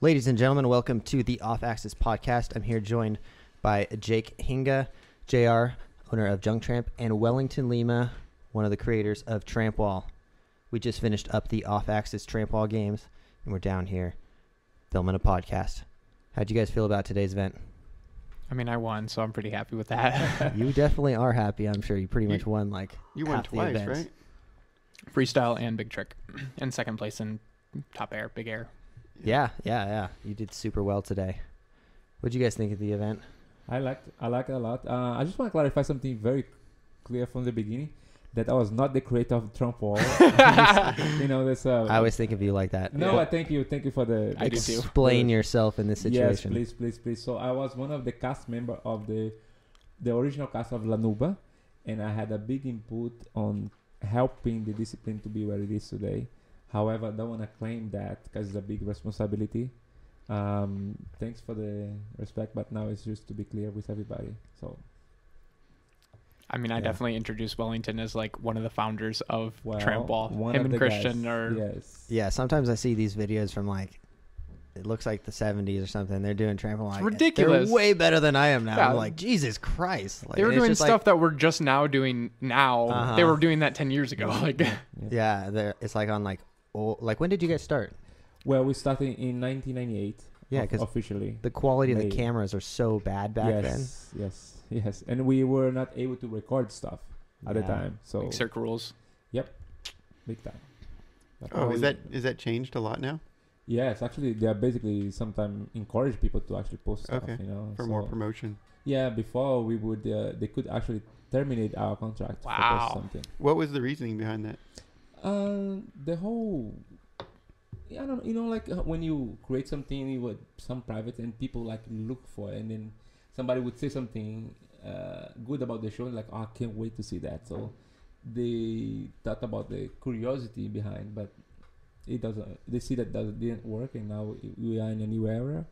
Ladies and gentlemen, welcome to the Off Axis podcast. I'm here joined by Jake Hinga, JR, owner of Junk Tramp, and Wellington Lima, one of the creators of Tramp Wall. We just finished up the Off Axis Tramp Wall games, and we're down here filming a podcast. How'd you guys feel about today's event? I mean, I won, so I'm pretty happy with that. you definitely are happy. I'm sure you pretty You- much won like You won half the twice, events. right? Freestyle and big trick, and second place in top air, big air. Yeah, yeah, yeah. You did super well today. What'd you guys think of the event? I liked I like it a lot. Uh, I just want to clarify something very clear from the beginning that I was not the creator of Tramp wall. you know, this. Uh, I always think of you like that. no, I thank you, thank you for the. I. Explain yourself in this situation. Yes, please, please, please. So I was one of the cast member of the the original cast of La Nouba, and I had a big input on helping the discipline to be where it is today. However, I don't want to claim that because it's a big responsibility. Um, thanks for the respect, but now it's just to be clear with everybody. So I mean, I Yeah. definitely introduced Wellington as like one of the founders of well, Tramp Wall. one Him of and the Christian guys, are yes, Yeah, sometimes I see these videos from like it looks like the 70s or something. They're doing trampoline. Like, ridiculous. They're way better than I am now. Yeah. I'm like, Jesus Christ. Like, they were doing stuff Like, that we're just now doing now. They Uh-huh. were doing that ten years ago. Like, yeah, they're, it's like on like old, like when did you guys start? Well, we started in 1998. Yeah, of- because officially. the quality of the They- cameras are so bad back then. yes, yes, yes, and we were not able to record stuff then. at the Yeah. time. So like Cirque rules. Yep, big time. But Oh, is we- that is that changed a lot now Yes, actually, they are basically sometimes encourage people to actually post stuff. Okay, You know, for more so- promotion? Yeah, before we would, uh, they could actually terminate our contract. for post Wow. something. What was the reasoning behind that? Uh, the whole. yeah, I don't know. You know, like uh, when you create something you would some private and people like look for, it and then somebody would say something uh, good about the show, and like, oh, I can't wait to see that. So they thought about the curiosity behind, but it doesn't. They see that doesn't didn't work, and now we are in a new era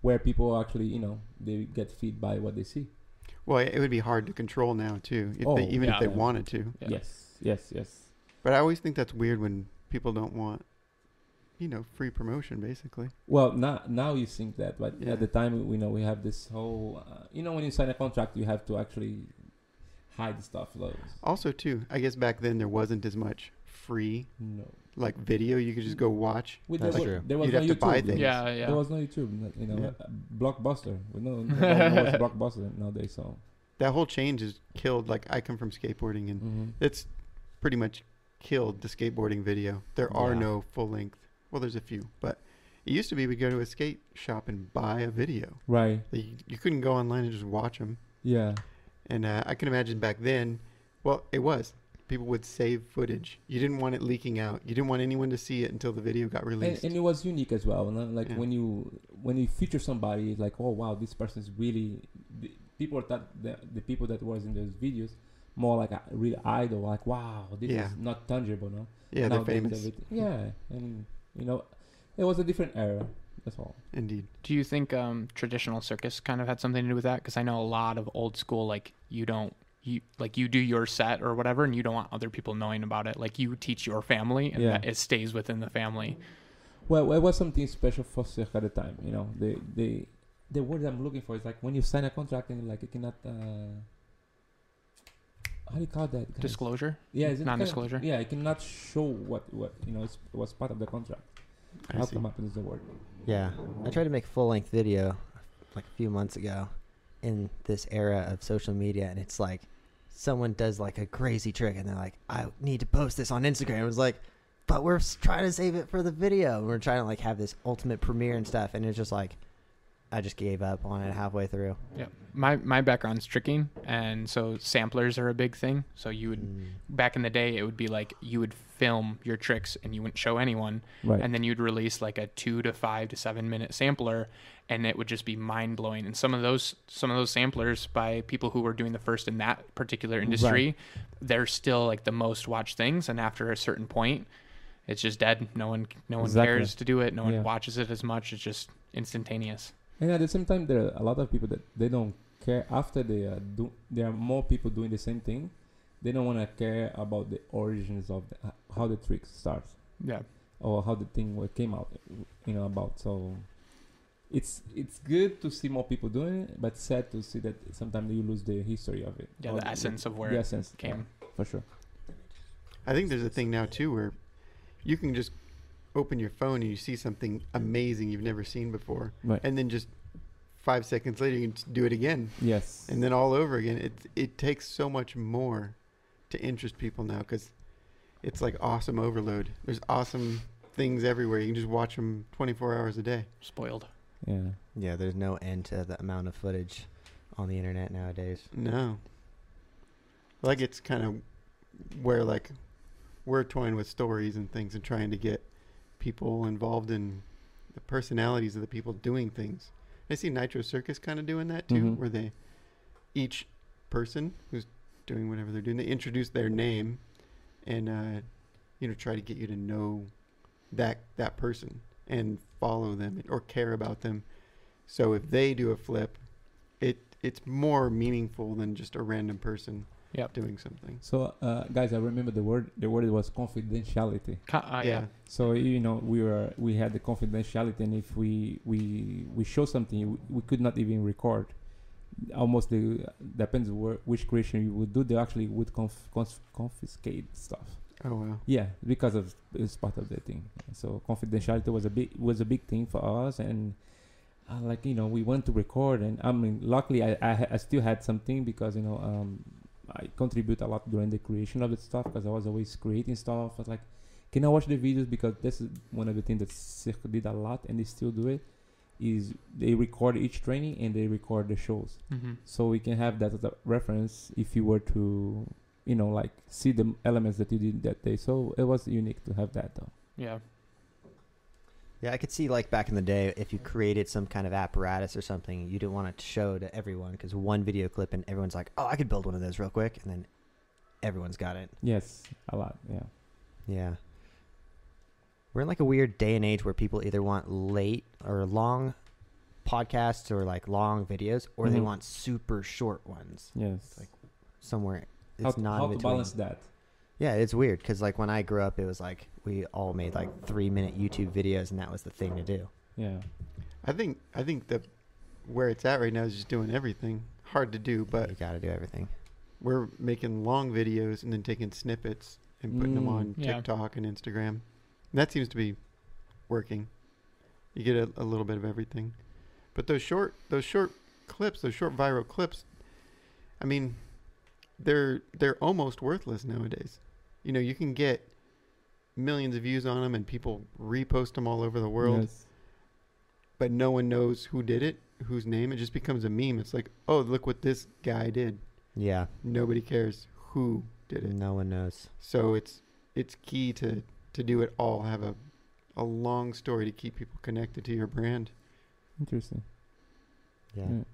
where people actually, you know, they get feed by what they see. Well, it would be hard to control now too, if Oh, they, even yeah. if they Yeah. wanted to. Yes, yes, yes. But I always think that's weird when people don't want, you know, free promotion basically. Well, now now you think that, but Yeah. at the time we know we have this whole, uh, you know, when you sign a contract, you have to actually hide stuff. Those Also, too, I guess back then there wasn't as much free no, like video you could just go watch. With That's there, true. there was You'd no have to YouTube. buy things. Yeah, yeah. There was no YouTube. You know, Yeah. uh, Blockbuster. We know, no one knows Blockbuster nowadays. So That whole change has killed. Like I come from skateboarding, and mhm. it's pretty much killed the skateboarding video. There are Yeah. no full length. Well, there's a few, but it used to be we'd go to a skate shop and buy a video. right, You, you couldn't go online and just watch them. yeah, And uh, I can imagine back then, well, it was. People would save footage. You didn't want it leaking out. You didn't want anyone to see it until the video got released. and it was unique as well. no? Like Yeah. when you when you feature somebody, like, oh wow, this person is really. The, people thought the the people that was in those videos more like a real idol. Like wow, this Yeah. is not tangible, no. yeah, they're famous. everything- Yeah, and you know, it was a different era. That's all. Indeed. Do you think um, traditional circus kind of had something to do with that? Because I know a lot of old school, like you don't, you like you do your set or whatever, and you don't want other people knowing about it. Like you teach your family, and Yeah. that it stays within the family. Well, it was something special for Cirque at the time. You know, the the the word I'm looking for is like when you sign a contract and like you cannot. Uh, how do you call that? guys? Disclosure. Yeah, is it kind of- Non-disclosure? yeah, you cannot show what what you know is, was part of the contract. I How see. come up with the word? Yeah. I tried to make a full length video like a few months ago in this era of social media and it's like someone does like a crazy trick and they're like, I need to post this on Instagram. It was like, but we're trying to save it for the video. We're trying to like have this ultimate premiere and stuff and it's just like I just gave up on it halfway through. Yeah. My my background's tricking, and so samplers are a big thing. So you would Mm. back in the day, it would be like you would film your tricks and you wouldn't show anyone, Right. and then you'd release like a two to five to seven minute sampler, and it would just be mind blowing. And some of those some of those samplers by people who were doing the first in that particular industry, they're still like the most watched things. And after a certain point, it's just dead. No one no one Exactly. cares to do it. No one Yeah. watches it as much. It's just instantaneous. And at the same time, there are a lot of people that they don't care after they are do. There are more people doing the same thing. They don't want to care about the origins of the, uh, how the trick starts Yeah. or how the thing came out. You know about so it's it's good to see more people doing it, but sad to see that sometimes you lose the history of it. Yeah, or the essence of where the it essence yeah, came. for sure. I think there's a thing now too where you can just open your phone and you see something amazing you've never seen before, Right. and then just five seconds later you can do it again, Yes. and then all over again. It it takes so much more to interest people now because it's like awesome overload. There's awesome things everywhere. You can just watch them 24 hours a day. Spoiled. yeah. Yeah, there's no end to the amount of footage on the internet nowadays. No. Like it's kind of where like we're toying with stories and things and trying to get people involved in the personalities of the people doing things. I see Nitro Circus kind of doing that too, Mhm. where they each person who's doing whatever they're doing, they introduce their name and uh, you know try to get you to know that that person and follow them or care about them. So if they do a flip, it it's more meaningful than just a random person Yep. doing something. So, uh, guys, I remember the word. The word was confidentiality. Ca- uh, yeah. So you know, we were we had the confidentiality, and if we we we show something, we, we could not even record. Almost the depends where, which creation you would do. They actually would conf, conf, confiscate stuff. Oh wow. Yeah, because of it's part of the thing. So confidentiality was a big was a big thing for us, and uh, like you know, we went to record, and I mean, luckily I I, I still had something because you know um I contribute a lot during the creation of the stuff because I was always creating stuff. I was like, can I watch the videos because this is one of the things that Cirque did a lot, and they still do it. Is they record each training and they record the shows hmm so we can have that as a reference if you were to you know like see the elements that you did that day so it was unique to have that though Yeah. Yeah, I could see like back in the day if you created some kind of apparatus or something, you didn't want to show to everyone because one video clip and everyone's like, "Oh, I could build one of those real quick," and then everyone's got it. yes a lot yeah Yeah. We're in like a weird day and age where people either want late or long podcasts or like long videos, or they Mhm. want super short ones. yes like somewhere how, it's not how to balance that Yeah, it's weird because like when I grew up, it was like we all made like three minute YouTube videos, and that was the thing to do. yeah I think I think that where it's at right now is just doing everything. Hard to do, but you got to do everything. we're making long videos and then taking snippets and putting them Mm. on Yeah. TikTok and Instagram. And that seems to be working. You get a, a little bit of everything. But those short those short clips, those short viral clips, I mean, they're they're almost worthless nowadays. You know, you can get millions of views on them and people repost them all over the world, yes. but no one knows who did it, whose name. It just becomes a meme. It's like, "Oh, look what this guy did." Yeah, Nobody cares who did it. no one knows. So it's it's key to to do it all. Have a a long story to keep people connected to your brand. interesting Yeah, yeah.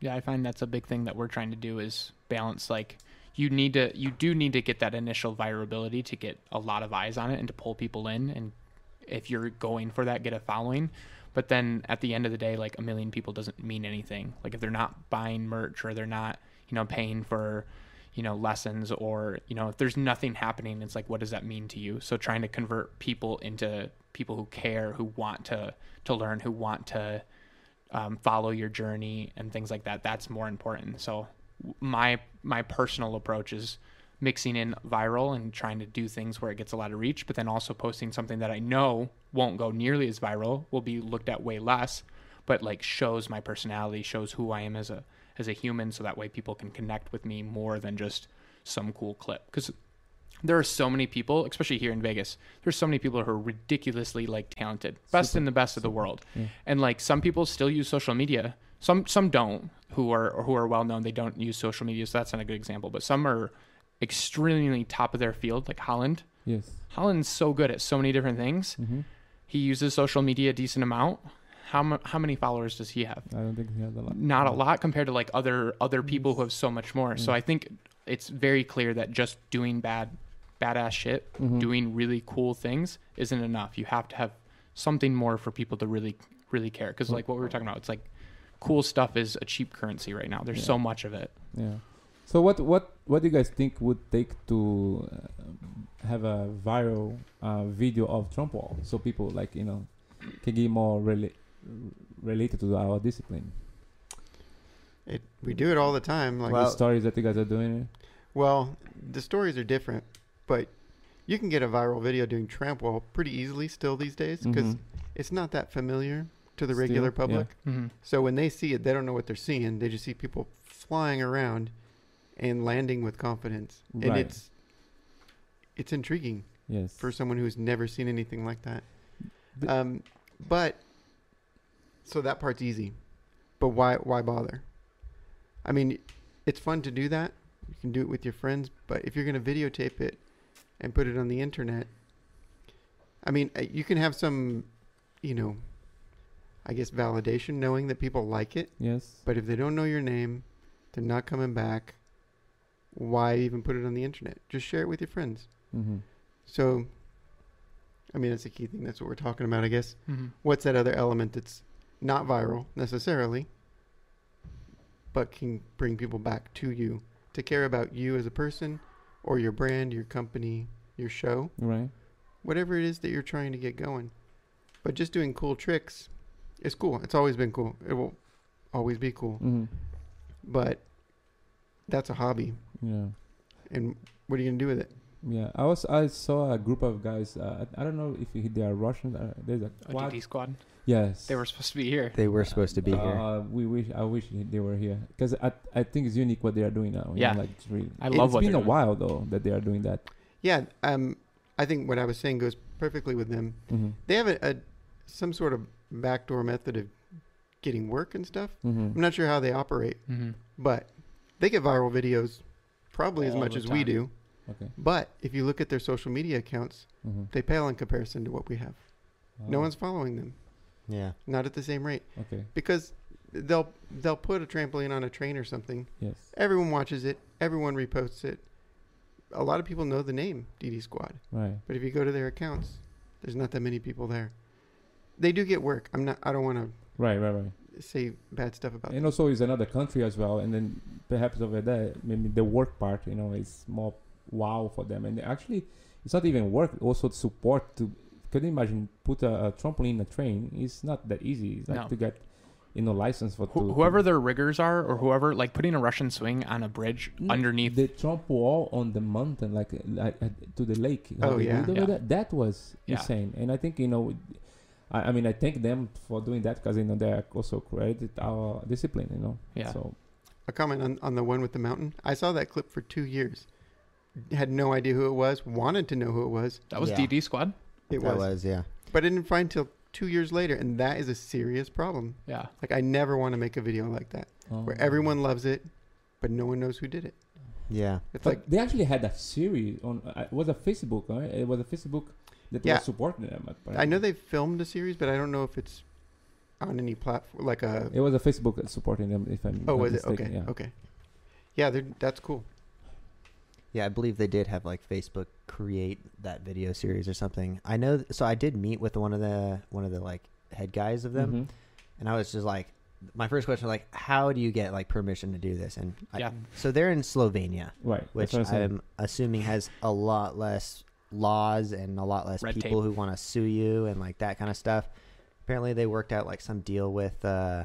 Yeah, I find that's a big thing that we're trying to do is balance like you need to you do need to get that initial virability to get a lot of eyes on it and to pull people in. And if you're going for that get a following. But then at the end of the day like a million people doesn't mean anything. Like if they're not buying merch or they're not you know paying for you know lessons or you know if there's nothing happening it's like what does that mean to you? So trying to convert people into people who care who want to to learn who want to um, follow your journey and things like that that's more important. So my my personal approach is mixing in viral and trying to do things where it gets a lot of reach but then also posting something that i know won't go nearly as viral will be looked at way less but like shows my personality shows who i am as a as a human so that way people can connect with me more than just some cool clip. Because there are so many people especially here in vegas there's so many people who are ridiculously like talented best Super- in the best of the world. Yeah. and like some people still use social media some some don't who are or who are well known they don't use social media so that's not a good example but some are extremely top of their field like holland. Yes. Holland's so good at so many different things. Mm-hmm. he uses social media a decent amount. How, mu- how many followers does he have? I don't think he had a lot. Not a lot compared to like other other people who have so much more. So Mm. i think it's very clear that just doing bad badass shit Mhm. doing really cool things isn't enough. You have to have something more for people to really really care. Because like what we were talking about it's like cool stuff is a cheap currency right now there's Yeah. so much of it Yeah. So what what what do you guys think would take to uh, have a viral uh, video of Tramp wall so people like you know can get more rela- related to our discipline? It, we do it all the time. Like, Well- the stories that you guys are doing. well, the stories are different, but you can get a viral video doing tramp wall pretty easily still these days because Mhm. it's not that familiar to the Still, regular yeah. public. Mm-hmm. So when they see it, they don't know what they're seeing. They just see people flying around and landing with confidence, and it's it's intriguing Yes. for someone who's never seen anything like that. The- Um, but so that part's easy, but why why bother? I mean, it's fun to do that. You can do it with your friends, but if you're going to videotape it and put it on the internet, I mean, uh, you can have some, you know, I guess validation knowing that people like it, yes. but if they don't know your name, they're not coming back. Why even put it on the internet? Just share it with your friends. Mm-hmm. So, I mean, that's a key thing. That's what we're talking about, I guess. Mm-hmm. What's that other element that's not viral necessarily, but can bring people back to you to care about you as a person or your brand, your company, your show, Right. whatever it is that you're trying to get going. But just doing cool tricks is cool. It's always been cool. It will always be cool. Mm-hmm. But that's a hobby. Yeah. And what are you going to do with it? Yeah, I was I saw a group of guys. Uh, I I don't know if they are Russian. Uh, there's a quad. DD squad. Yes, They were supposed to be here. They were supposed to be here. Uh, we wish I wish they were here because I I think it's unique what they are doing now. Yeah. know, like it's really. I love It's what been a doing. while though that they are doing that. Yeah, um, I think what I was saying goes perfectly with them. Mm-hmm. They have a, a some sort of backdoor method of getting work and stuff. I'm Mm-hmm. not sure how they operate, Mm-hmm. but they get viral videos probably as much the as we do. Okay. But if you look at their social media accounts, Mm-hmm. they pale in comparison to what we have. No Oh, one's following them, yeah. not at the same rate, Okay. because they'll they'll put a trampoline on a train or something. Yes. Everyone watches it. Everyone reposts it. A lot of people know the name DD Squad, Right. but if you go to their accounts, there's not that many people there. They do get work. I'm not. I don't want to Right. Right. Right. say bad stuff about And also, it's another country as well, and then perhaps over there, maybe the work part, you know, is more wow for them. And actually, it's not even work. Also, support to. Can you imagine put a, a trampoline in a train? It's not that easy. It's like No. to get, you know, license for. Wh- to, whoever to, their riggers are, or whoever, like putting a Russian swing on a bridge No, underneath. the tramp wall on the mountain, like like uh, to the lake. Oh, yeah. Yeah. That, that was Yeah. insane. And I think you know, I, I mean, I thank them for doing that because you know they also created our discipline. You know. Yeah. So A comment on, on the one with the mountain. I saw that clip for two years. Had no idea who it was. Wanted to know who it was. that was Yeah. DD squad. It was. was. yeah. But I didn't find till two years later, and that is a serious problem. Yeah. Like I never want to make a video like that where um, everyone loves it, but no one knows who did it. Yeah. It's But like they actually had a series on. Uh, it was a Facebook, right? It was a Facebook that Yeah. was supporting them. but- I know they filmed a series, but I don't know if it's on any platform. Like a It was a Facebook supporting them. If I'm oh, not was it mistaken, okay? Yeah. Okay, yeah, they're, that's cool. Yeah, I believe they did have like Facebook create that video series or something. I know. Th- so I did meet with one of the one of the like head guys of them, Mhm. and I was just like, my first question was like, how do you get like permission to do this? And I, Yeah. so they're in Slovenia, Right. which I'm. I'm assuming has a lot less laws and a lot less Red people tape. who want to sue you and like that kind of stuff. Apparently, they worked out like some deal with uh,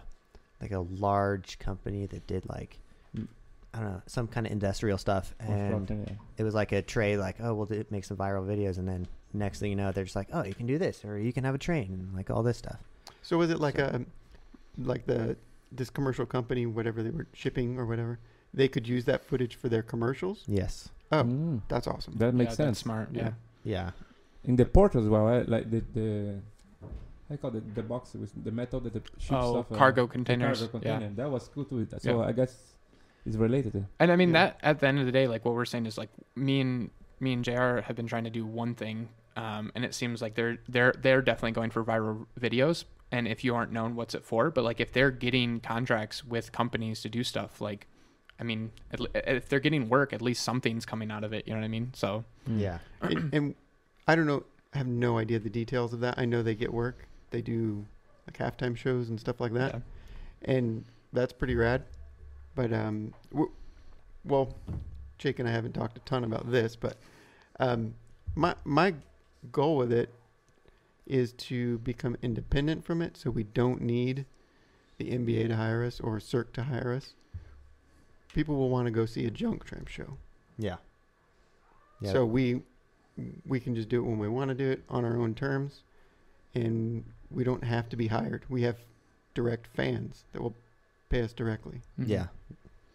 like a large company that did like Mm. I don't know some kind of industrial stuff, and yeah. it was like a trade like oh we'll do, make some viral videos and then next thing you know they're just like oh you can do this or you can have a train and like all this stuff So was it like So- a like the this commercial company, whatever they were shipping or whatever? They could use that footage for their commercials. yes Oh, Mm. that's awesome. that makes yeah, sense. That's smart. Yeah. yeah in the port as well, right? like the the I call it the box with the metal that the ships Oh, stuff. uh, cargo the containers. cargo Yeah. container. That was cool too. So Yeah. I guess it's related. To. And I mean Yeah. that at the end of the day, like what we're saying is like me and me and Jr. have been trying to do one thing, um, and it seems like they're they're they're definitely going for viral videos. And if you aren't known, what's it for? But like if they're getting contracts with companies to do stuff, like I mean, if they're getting work, at least something's coming out of it. You know what I mean? So Mm. yeah and, and I don't know. I have no idea the details of that. I know they get work. They do like halftime shows and stuff like that, yeah. and that's pretty rad. But um, well, Jake and I haven't talked a ton about this, but um, my my goal with it is to become independent from it, so we don't need the NBA to hire us or Cirque to hire us, people will want to go see a junk tramp show. Yeah. Yeah. So we we can just do it when we want to do it on our own terms, and we don't have to be hired. We have direct fans that will pay us directly. Mhm. Yeah.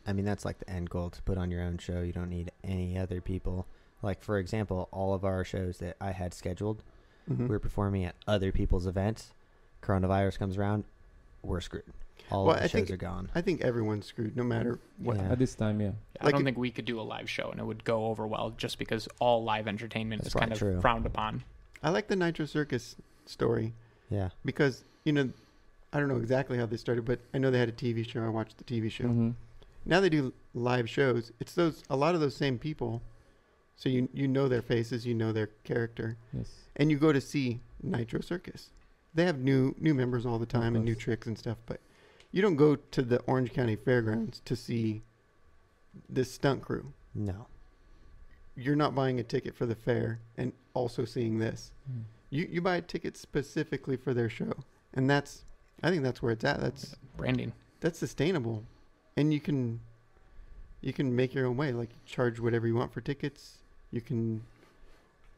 I mean, that's like the end goal to put on your own show. You don't need any other people. Like, for example, all of our shows that I had scheduled, Mhm. we were performing at other people's events. Coronavirus comes around, we're screwed. All Well, of the I shows think- are gone. I think everyone's screwed, no matter what. Yeah. At this time, yeah. I Like don't it- think we could do a live show and it would go over well just because all live entertainment is kind probably of true. frowned upon. I like the Nitro Circus story Yeah. because you know, I don't know exactly how they started, but I know they had a TV show. I watched the TV show. hmm Now they do live shows. It's those a lot of those same people, so you you know their faces, you know their character, Yes. and you go to see Nitro Circus. They have new new members all the time and new tricks and stuff, but you don't go to the Orange County Fairgrounds to see this stunt crew. No. You're not buying a ticket for the fair and also seeing this. Mm. You you buy a ticket specifically for their show, and that's I think that's where it's at. That's Branding. that's sustainable, and you can you can make your own way. Like charge whatever you want for tickets. You can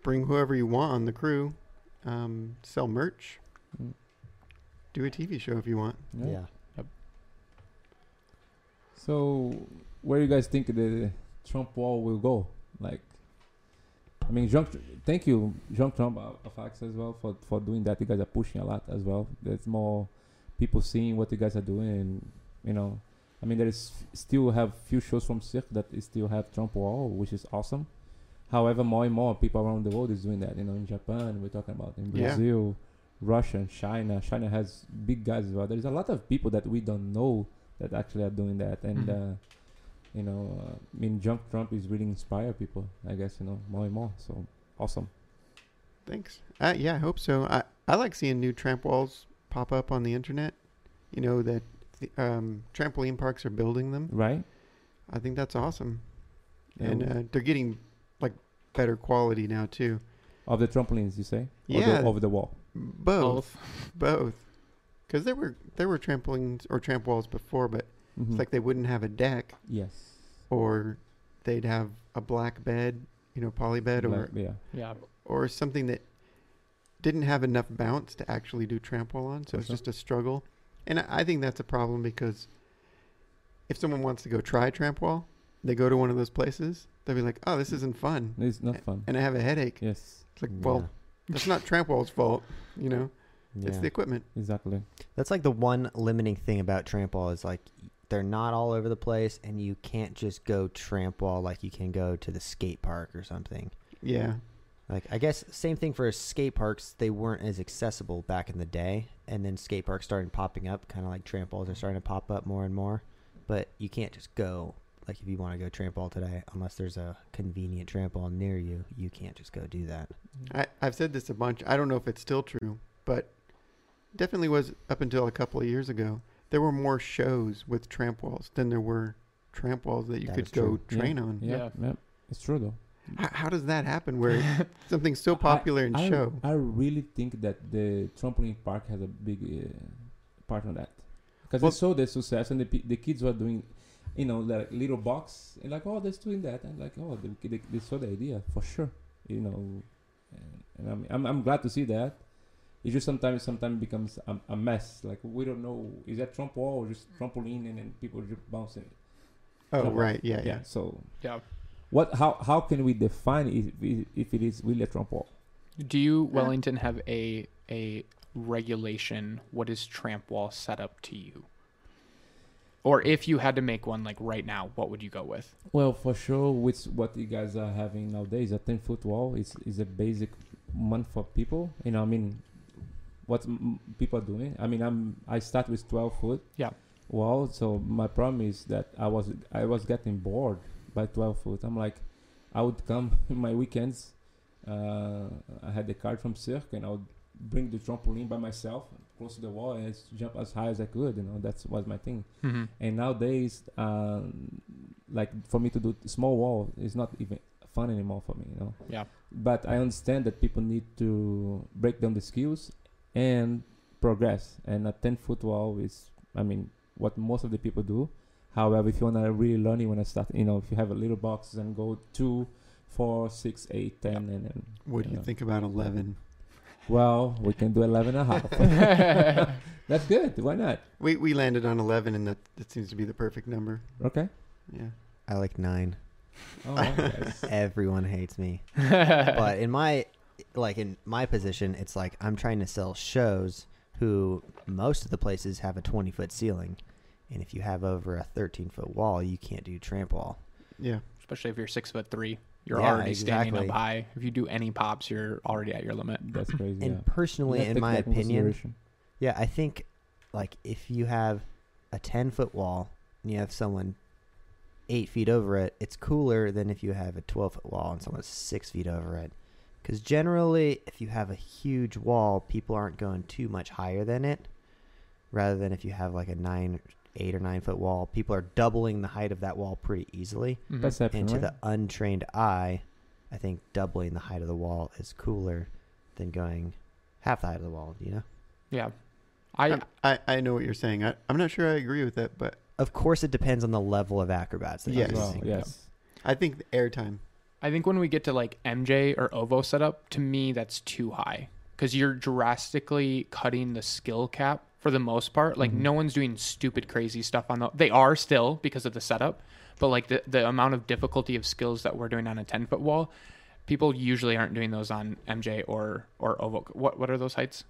bring whoever you want on the crew. Um, sell merch. Mm. Do a TV show if you want. Yeah. So, where you guys think the Tramp wall will go? Like, I mean, Jean, thank you, Jean Trump of Axe as well for for doing that. You guys are pushing a lot as well. There's more people seeing what you guys are doing, and you know, I mean, there is still have few shows from Cirque that still have Tramp wall, which is awesome. However, more and more people around the world is doing that. You know, in Japan, we're talking about in Yeah. Brazil, Russia, and China. China has big guys as well. There's a lot of people that we don't know that actually are doing that, and Mhm. uh, you know, uh, I mean, Junk Tramp is really inspire people. I guess you know more and more. So awesome. Thanks. Uh, yeah, I hope so. I I like seeing new tramp walls pop up on the internet. You know that the, um, trampoline parks are building them. Right? I think that's awesome, Yeah. and uh, they're getting like better quality now too. of the trampolines, you say? Or Yeah. the, over the wall. Both, both, because there were there were trampolines or tramp walls before, but Mhm. it's like they wouldn't have a deck, yes. or they'd have a black bed, you know, poly bed, or yeah. Yeah. or something that didn't have enough bounce to actually do tramp wall on. So For it's just a struggle, and I I think that's a problem because if someone wants to go try tramp wall, they go to one of those places. They'll be like, "Oh, this isn't fun," It's not fun. and I have a headache. Yes. It's like, well, that's not tramp wall's fault, you know. Yeah. It's the equipment. Exactly. That's like the one limiting thing about tramp wall is like they're not all over the place, and you can't just go tramp wall like you can go to the skate park or something. Yeah. Like I guess same thing for skate parks. They weren't as accessible back in the day, and then skate parks started popping up, kind of like tramp walls are starting to pop up more and more. But you can't just go like if you want to go tramp wall today, unless there's a convenient tramp wall near you, you can't just go do that. I, I've said this a bunch. I don't know if it's still true, but definitely was up until a couple of years ago. There were more shows with tramp walls than there were tramp walls that you That could go true. Yeah. train on. Yeah. yeah. It's true though. H- how does that happen where something's so popular in I, show? I really think that the trampoline park has a big uh, part on that because Well- they saw the success and the the kids were doing, you know, like little box and like oh they're doing that and like oh they, they, they saw the idea for sure, you know, and, and I'm, I'm I'm glad to see that. It just sometimes sometimes becomes a, a mess. Like we don't know is that Tramp wall or just trampoline and then people just bouncing. Oh, jump off. right. Yeah, yeah. So Yeah. what how how can we define if it- if it is really a tramp wall? Do you Wellington have a a regulation? What is tramp wall set up to you? Or if you had to make one like right now, what would you go with? Well, for sure, with what you guys are having nowadays, a 10 foot wall is, is a basic month for people. You know, I mean, what m- people are doing. I mean, I'm I start with 12 foot. Yeah. Wall. So my problem is that I was I was getting bored by 12 foot. I'm like, I would come in my weekends. Uh, I had the card from Cirque, and I would bring the trampoline by myself close to the wall and jump as high as I could. You know, that's was my thing. Mm-hmm. And nowadays, um, like for me to do small wall is not even fun anymore for me, you know. Yeah. But I understand that people need to break down the skills and progress. And a ten foot wall is I mean, what most of the people do. However, if you wanna really learn, you wanna start. You know, if you have a little box, and go two, four, six, eight, ten, and then. What do you Yeah. think about 11? Well, we can do 11 and a half. That's good. Why not? We we landed on 11, and that that seems to be the perfect number. Okay. Yeah. I like nine. Oh, nice. Everyone hates me. but in my like in my position, it's like I'm trying to sell shows who most of the places have a 20 foot ceiling, and if you have over a 13 foot wall, you can't do tramp wall. Yeah. Especially if you're six foot three, you're Yeah, already standing up high. If you do any pops, you're already at your limit. That's crazy. And yeah. personally, in my opinion, yeah, I think like if you have a 10 foot wall and you have someone eight feet over it, it's cooler than if you have a 12 foot wall and someone's six feet over it. Because generally, if you have a huge wall, people aren't going too much higher than it. Rather than if you have like a nine, eight or nine foot wall, people are doubling the height of that wall pretty easily. Mhm. Perception, And to right? the untrained eye, I think doubling the height of the wall is cooler than going half the height of the wall. You know. yeah. I I, I I know what you're saying. I, I'm not sure I agree with that, but Of course, it depends on the level of acrobats. That Yes. you're Well, yes. I think the airtime. I think when we get to like MJ or OVO setup, to me that's too high because you're drastically cutting the skill cap for the most part. Like Mhm. no one's doing stupid crazy stuff on the. They are still because of the setup, but like the the amount of difficulty of skills that we're doing on a ten foot wall, people usually aren't doing those on MJ or or OVO. What what are those heights?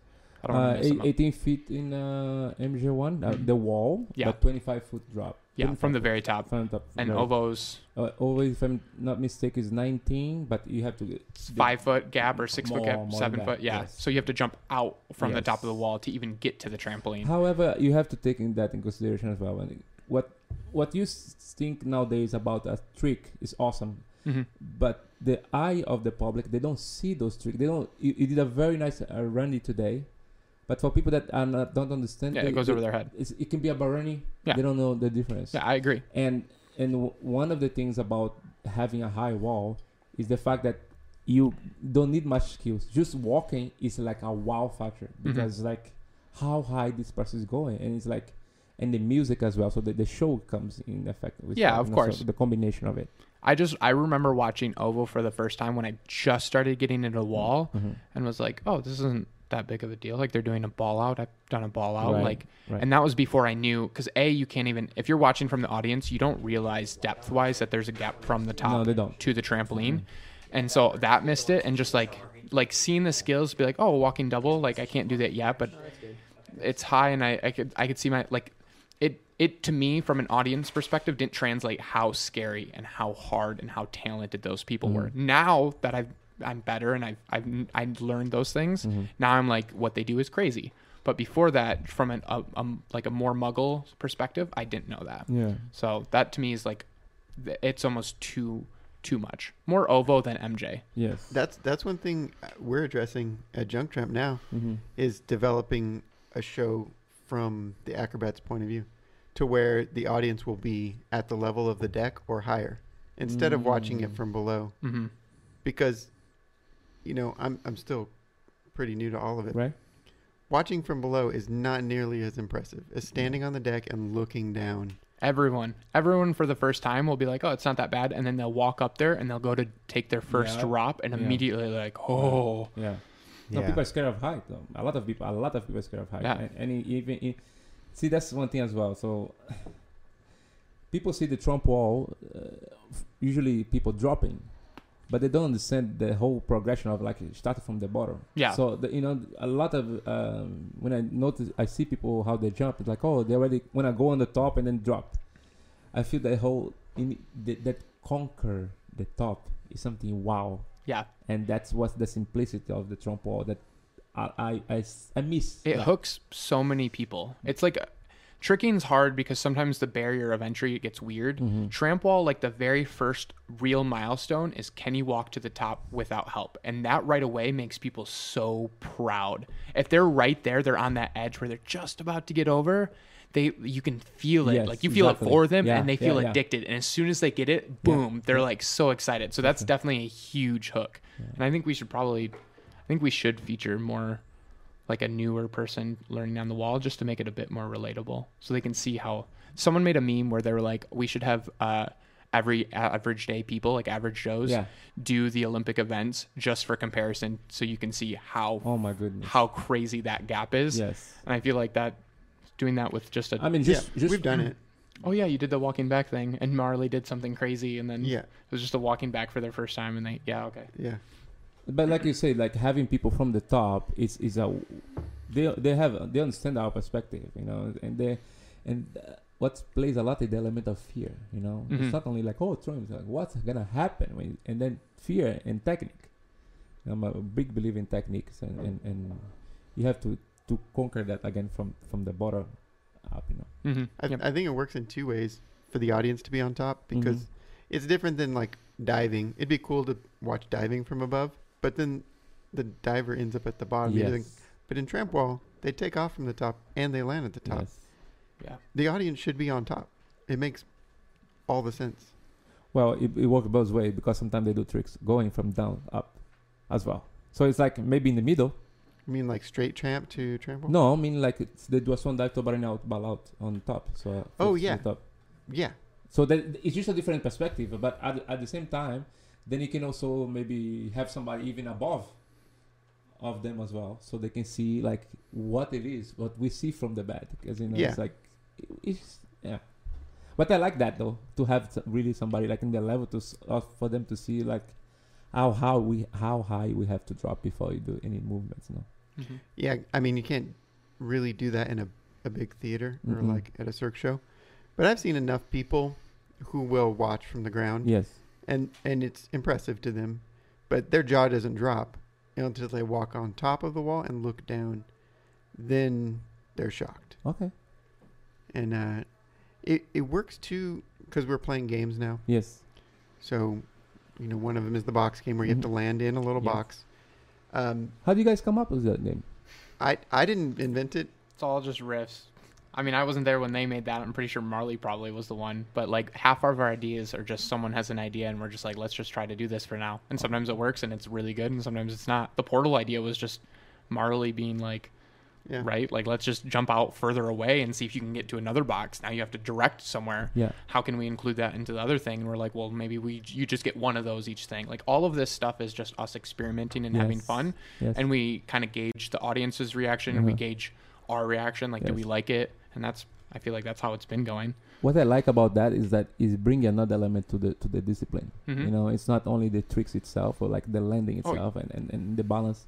I don't Uh, want to eight- up. 18 feet in uh, MJ1, uh, Mhm. the wall, Yeah. but 25 foot drop. Yeah, from the very top. From the top. And right. OVO's Uh, OVO, if I'm not mistaken, is 19, but you have to get five foot gap or six foot More- gap, seven foot. Yeah, yes. so you have to jump out from the top of the wall to even get to the trampoline. However, you have to take in that in consideration as well. What what you think nowadays about a trick is awesome, hmm but the eye of the public they don't see those tricks. They don't. You, you did a very nice uh, runny today, but for people that not, don't understand, Yeah, they- it goes over their head. It's, it can be a barani. Yeah. They don't know the difference. Yeah, I agree. And and w- one of the things about having a high wall is the fact that you don't need much skills. Just walking is like a wow factor Mm-hmm. because like how high this person is going, and it's like and the music as well. So the, the show comes in effect. With Yeah, of you know, so course. the combination of it. I just I remember watching Ovo for the first time when I just started getting into wall and was like, oh, this isn't that big of a deal. Like they're doing a ball out. I've done a ball out. Right, Like, right. and that was before I knew because a you can't even if you're watching from the audience, you don't realize depth wise that there's a gap from the top No, they don't. to the trampoline, mm-hmm. and so that missed it. And just like like seeing the skills, be like, oh, walking double. Like I can't do that yet, but it's high, and I I could I could see my like it it to me from an audience perspective didn't translate how scary and how hard and how talented those people mm-hmm. were. Now that I've I'm better and I've I've I've learned those things. Now I'm like what they do is crazy. But before that, from an a, um like a more Muggle perspective, I didn't know that. Yeah. So that to me is like, it's almost too too much. More Ovo than MJ. Yes. That's that's one thing uh, we're addressing at Junk Tramp now mm-hmm. is developing a show from the acrobat's point of view, to where the audience will be at the level of the deck or higher, instead of watching it Mm. from below. Mm-hmm. Because, you know, I'm I'm still pretty new to all of it. Right. Watching from below is not nearly as impressive as standing on the deck and looking down. Everyone, everyone for the first time will be like, "Oh, it's not that bad," and then they'll walk up there and they'll go to take their first Yeah. drop, and Yeah. immediately like, "Oh, Yeah. No, Yeah. people are scared of height. Though. A lot of people, a lot of people are scared of height. Yeah. And, and e- even in, see, that's one thing as well. So people see the Tramp wall. Uh, f- usually, people dropping, but they don't understand the whole progression of like starting from the bottom. Yeah. So the, you know, a lot of um, when I notice, I see people how they jump. It's like, oh, they already when I go on the top and then drop. I feel that whole in, that, that conquer the top is something wow yeah." and that's what's the simplicity of the wall that I miss. It that. hooks so many people. It's like tricking's hard because sometimes the barrier of entry gets weird. Mhm. Tramp wall, like the very first real milestone, is can you walk to the top without help? And that right away makes people so proud. If they're right there, they're on that edge where they're just about to get over. They, you can feel it, Yes, like you feel exactly. it for them, Yeah, and they feel yeah. addicted. And as soon as they get it, boom, they're like so excited. So that's definitely a huge hook. And I think we should probably, I think we should feature more, like a newer person learning on the wall just to make it a bit more relatable so they can see how someone made a meme where they were like we should have uh every average day people like average joes Yeah. do the olympic events just for comparison so you can see how Oh my goodness. how crazy that gap is Yes. and i feel like that doing that with just a I mean, yeah, just, just we've done it. oh yeah you did the walking back thing and marley did something crazy and then Yeah, it was just a walking back for their first time and they yeah okay yeah, But like you say, like having people from the top is is a they they have they understand our perspective, you know, and they and uh, what plays a lot is the element of fear, you know. Mhm. It's not only like oh, Trump, it's like what's gonna happen when and then fear and technique. I'm a big believer in techniques, and, and, and you have to to conquer that again from from the bottom up, you know. mm-hmm. I, yep. I think it works in two ways for the audience to be on top because Mhm. it's different than like diving. It'd be cool to watch diving from above, but then the diver ends up at the bottom. You think- yes. But in tramp wall, they take off from the top and they land at the top. yes. yeah The audience should be on top. It makes all the sense. Well, it, it works both ways because sometimes they do tricks going from down up as well. So it's like maybe in the middle. I mean, like straight tramp to tramp wall. No, I mean like it's, they do a swan dive to bring out ball out on top. So Oh, yeah. top. Yeah, So that it's just a different perspective, but at, at the same time, then you can also maybe have somebody even above of them as well, so they can see like what it is, what we see from the bed, because you know Yeah. it's like it's yeah. But I like that though to have s- really somebody like in the level to uh, for them to see like how how we how high we have to drop before you do any movements. No. mm-hmm. yeah. I mean, you can't really do that in a, a big theater or Mhm. like at a Cirque show. But I've seen enough people who will watch from the ground, Yes. And and it's impressive to them. But their jaw doesn't drop until they walk on top of the wall and look down. Then they're shocked. Okay. and uh, it it works too because we're playing games now. Yes. So, you know, one of them is the box game where you have to Mhm. land in a little Yeah. box. Um, How do you guys come up with that name? I I didn't invent it. It's all just riffs. I mean, I wasn't there when they made that. I'm pretty sure Marley probably was the one. But like half of our ideas are just someone has an idea and we're just like, let's just try to do this for now. And sometimes it works and it's really good, and sometimes it's not. The portal idea was just Marley being like, Yeah. right, like let's just jump out further away and see if you can get to another box. Now you have to direct somewhere. Yeah. How can we include that into the other thing? And we're like, well, maybe we you just get one of those each thing. Like all of this stuff is just us experimenting and having fun Yes. and we kind of gauge the audience's reaction and we Uh-huh. gauge our reaction like do we like it and that's i feel like that's how it's been going what I like about that is that is bringing another element to the to the discipline. Mhm. You know, it's not only the tricks itself or like the landing Oh, itself and, and, and the balance,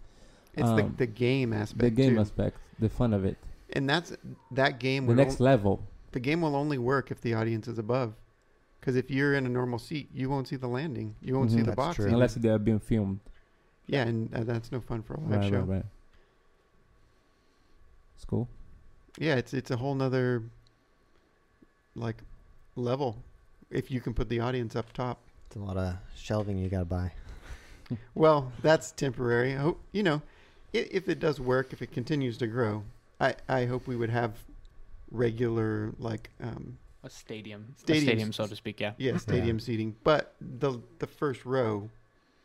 It's Um, the the game aspect. the game too. aspect, the fun of it, and that's that game. the next on- level. the game will only work if the audience is above. Because if you're in a normal seat, you won't see the landing. You won't see Mhm. the That's box. Unless they are being filmed. yeah, and uh, that's no fun for a live Right, show. right, right. It's cool. Yeah, it's it's a whole nother like level if you can put the audience up top. It's a lot of shelving you got to buy. Well, that's temporary. I hope you know if, if it does work, if it continues to grow. I I hope we would have regular like um a stadium a stadium so to speak yeah yeah stadium seating, but the the first row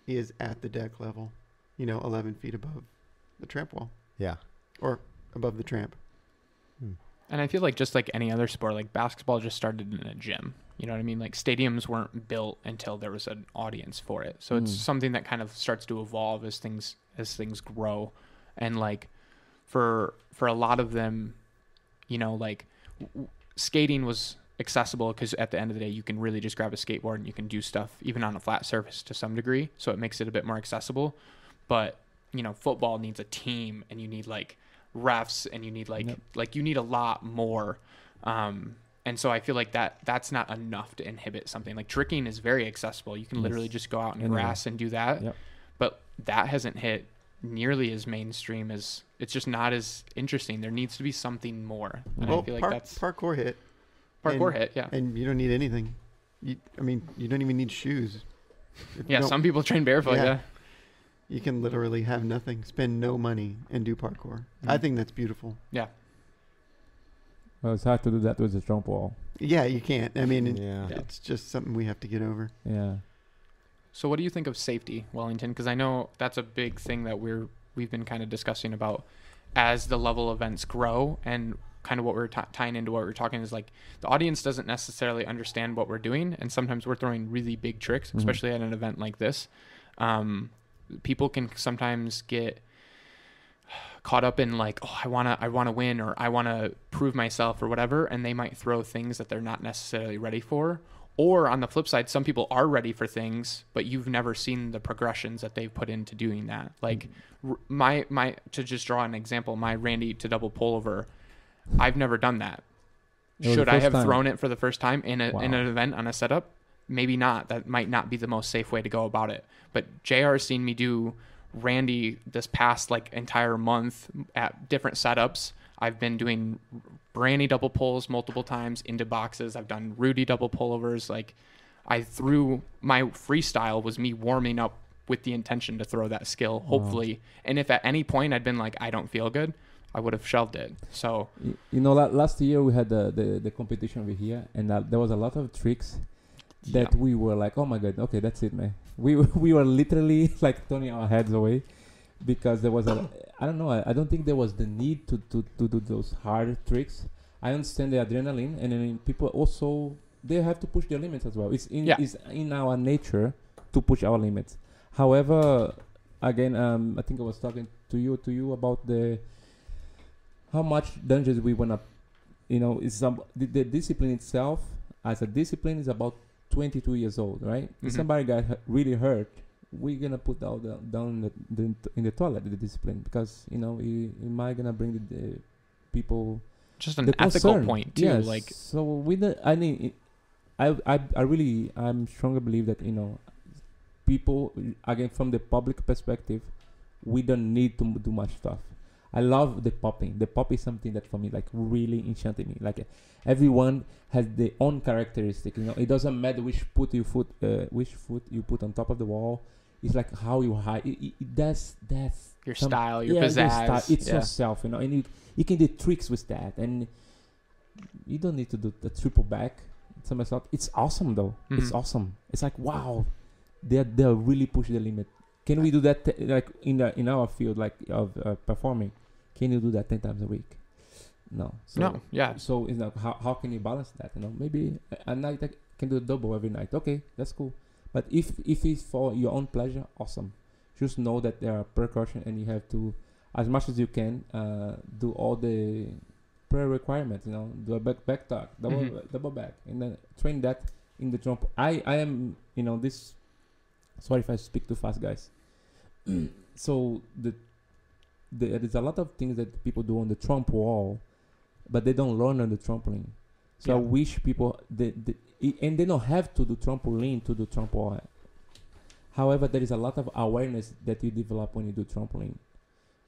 is at the deck level, you know, 11 feet above the tramp wall Yeah. or above the tramp. And i feel like just like any other sport like basketball just started in a gym. You know what i mean? Like stadiums weren't built until there was an audience for it. So it's Mm. something that kind of starts to evolve as things as things grow. And like for for a lot of them you know like w- w- skating was accessible because at the end of the day you can really just grab a skateboard and you can do stuff even on a flat surface to some degree. So it makes it a bit more accessible. But you know football needs a team and you need like refs and you need like like you need a lot more um and so I feel like that that's not enough to inhibit something like tricking is very accessible. You can Yes. literally just go out in Anywhere. grass and do that. Yep. But that hasn't hit nearly as mainstream as it's just not as interesting. There needs to be something more. And well, I feel like par- that's parkour hit, parkour and- hit. Yeah. and you don't need anything. You, I mean, you don't even need shoes. If Yeah. Some people train barefoot. Yeah. Yeah. You can literally have nothing, spend no money, and do parkour. I Mhm. think that's beautiful. Yeah. Well, it's hard to do that with a tramp wall. Yeah, you can't. I mean, it- Yeah. it's just something we have to get over. Yeah. So what do you think of safety, Wellington? Because I know that's a big thing that we're we've been kind of discussing about as the level events grow and kind of what we're t- tying into what we're talking is like the audience doesn't necessarily understand what we're doing and sometimes we're throwing really big tricks Mhm. especially at an event like this um, people can sometimes get caught up in like oh i want to i want to win or i want to prove myself or whatever and they might throw things that they're not necessarily ready for. Or on the flip side some people are ready for things but you've never seen the progressions that they've put into doing that. Like mm-hmm. my my to just draw an example my randy to double pull over i've never done that. It was the should i have time. thrown it for the first time in a in an event on a setup maybe not that might not be the most safe way to go about it. But jr has seen me do randy this past like entire month at different setups. I've been doing brandy double pulls multiple times into boxes. I've done rudy double pullovers. Like i threw my freestyle was me warming up with the intention to throw that skill hopefully. And if at any point i'd been like i don't feel good i would have shelved it. So You know, last year we had the, the, the competition over here, and uh, there was a lot of tricks that yeah. we were like, oh my god, okay, that's it, man. We were- we were literally like turning our heads away because there was a, I don't know, I, I don't think there was the need to, to, to do those hard tricks. I understand the adrenaline, and then people also they have to push their limits as well. It's in Yeah. it's in our nature to push our limits. However, again, um, I think I was talking to you to you about the how much dangers we wanna, you know, is some the, the discipline itself as a discipline is about 22 years old, right? If Mhm. somebody got hu- really hurt, we're gonna put down the, down the, the in the toilet the discipline because you know it, it might gonna bring the, the people just an the ethical concern. point too Yes. like so we don't i mean I, I i really i'm strongly believe that you know people again from the public perspective we don't need to do much stuff i love the popping the pop is something that for me like really enchanted me like everyone has their own characteristic you know it doesn't matter which foot you foot uh, which foot you put on top of the wall it's like how you hide it, it, it- that's that's your some- style your yeah, pizzazz your style. It's yeah. yourself, you know, and you you can do tricks with that, and you don't need to do the triple back somersault. It's awesome though. It's Mhm. awesome. It's like wow, they they really push the limit. Can we do that t- like in the, in our field like of uh, performing? Can you do that ten times a week? No. So, no yeah So it's like how how can you balance that? You know, maybe a- a night I can do a double every night. Okay, that's cool. But if if it's for your own pleasure, awesome. Just know that there are precautions and you have to, as much as you can, uh, do all the prayer requirements. You know, do a back back tuck, double Mhm. double back, and then train that in the jump. I I am you know this. Sorry if I speak too fast, guys. so the, the there's a lot of things that people do on the tramp wall, but they don't learn on the trampoline. So I wish people they, they, and they don't have to do trampoline to do tramp wall. However, there is a lot of awareness that you develop when you do trampoline,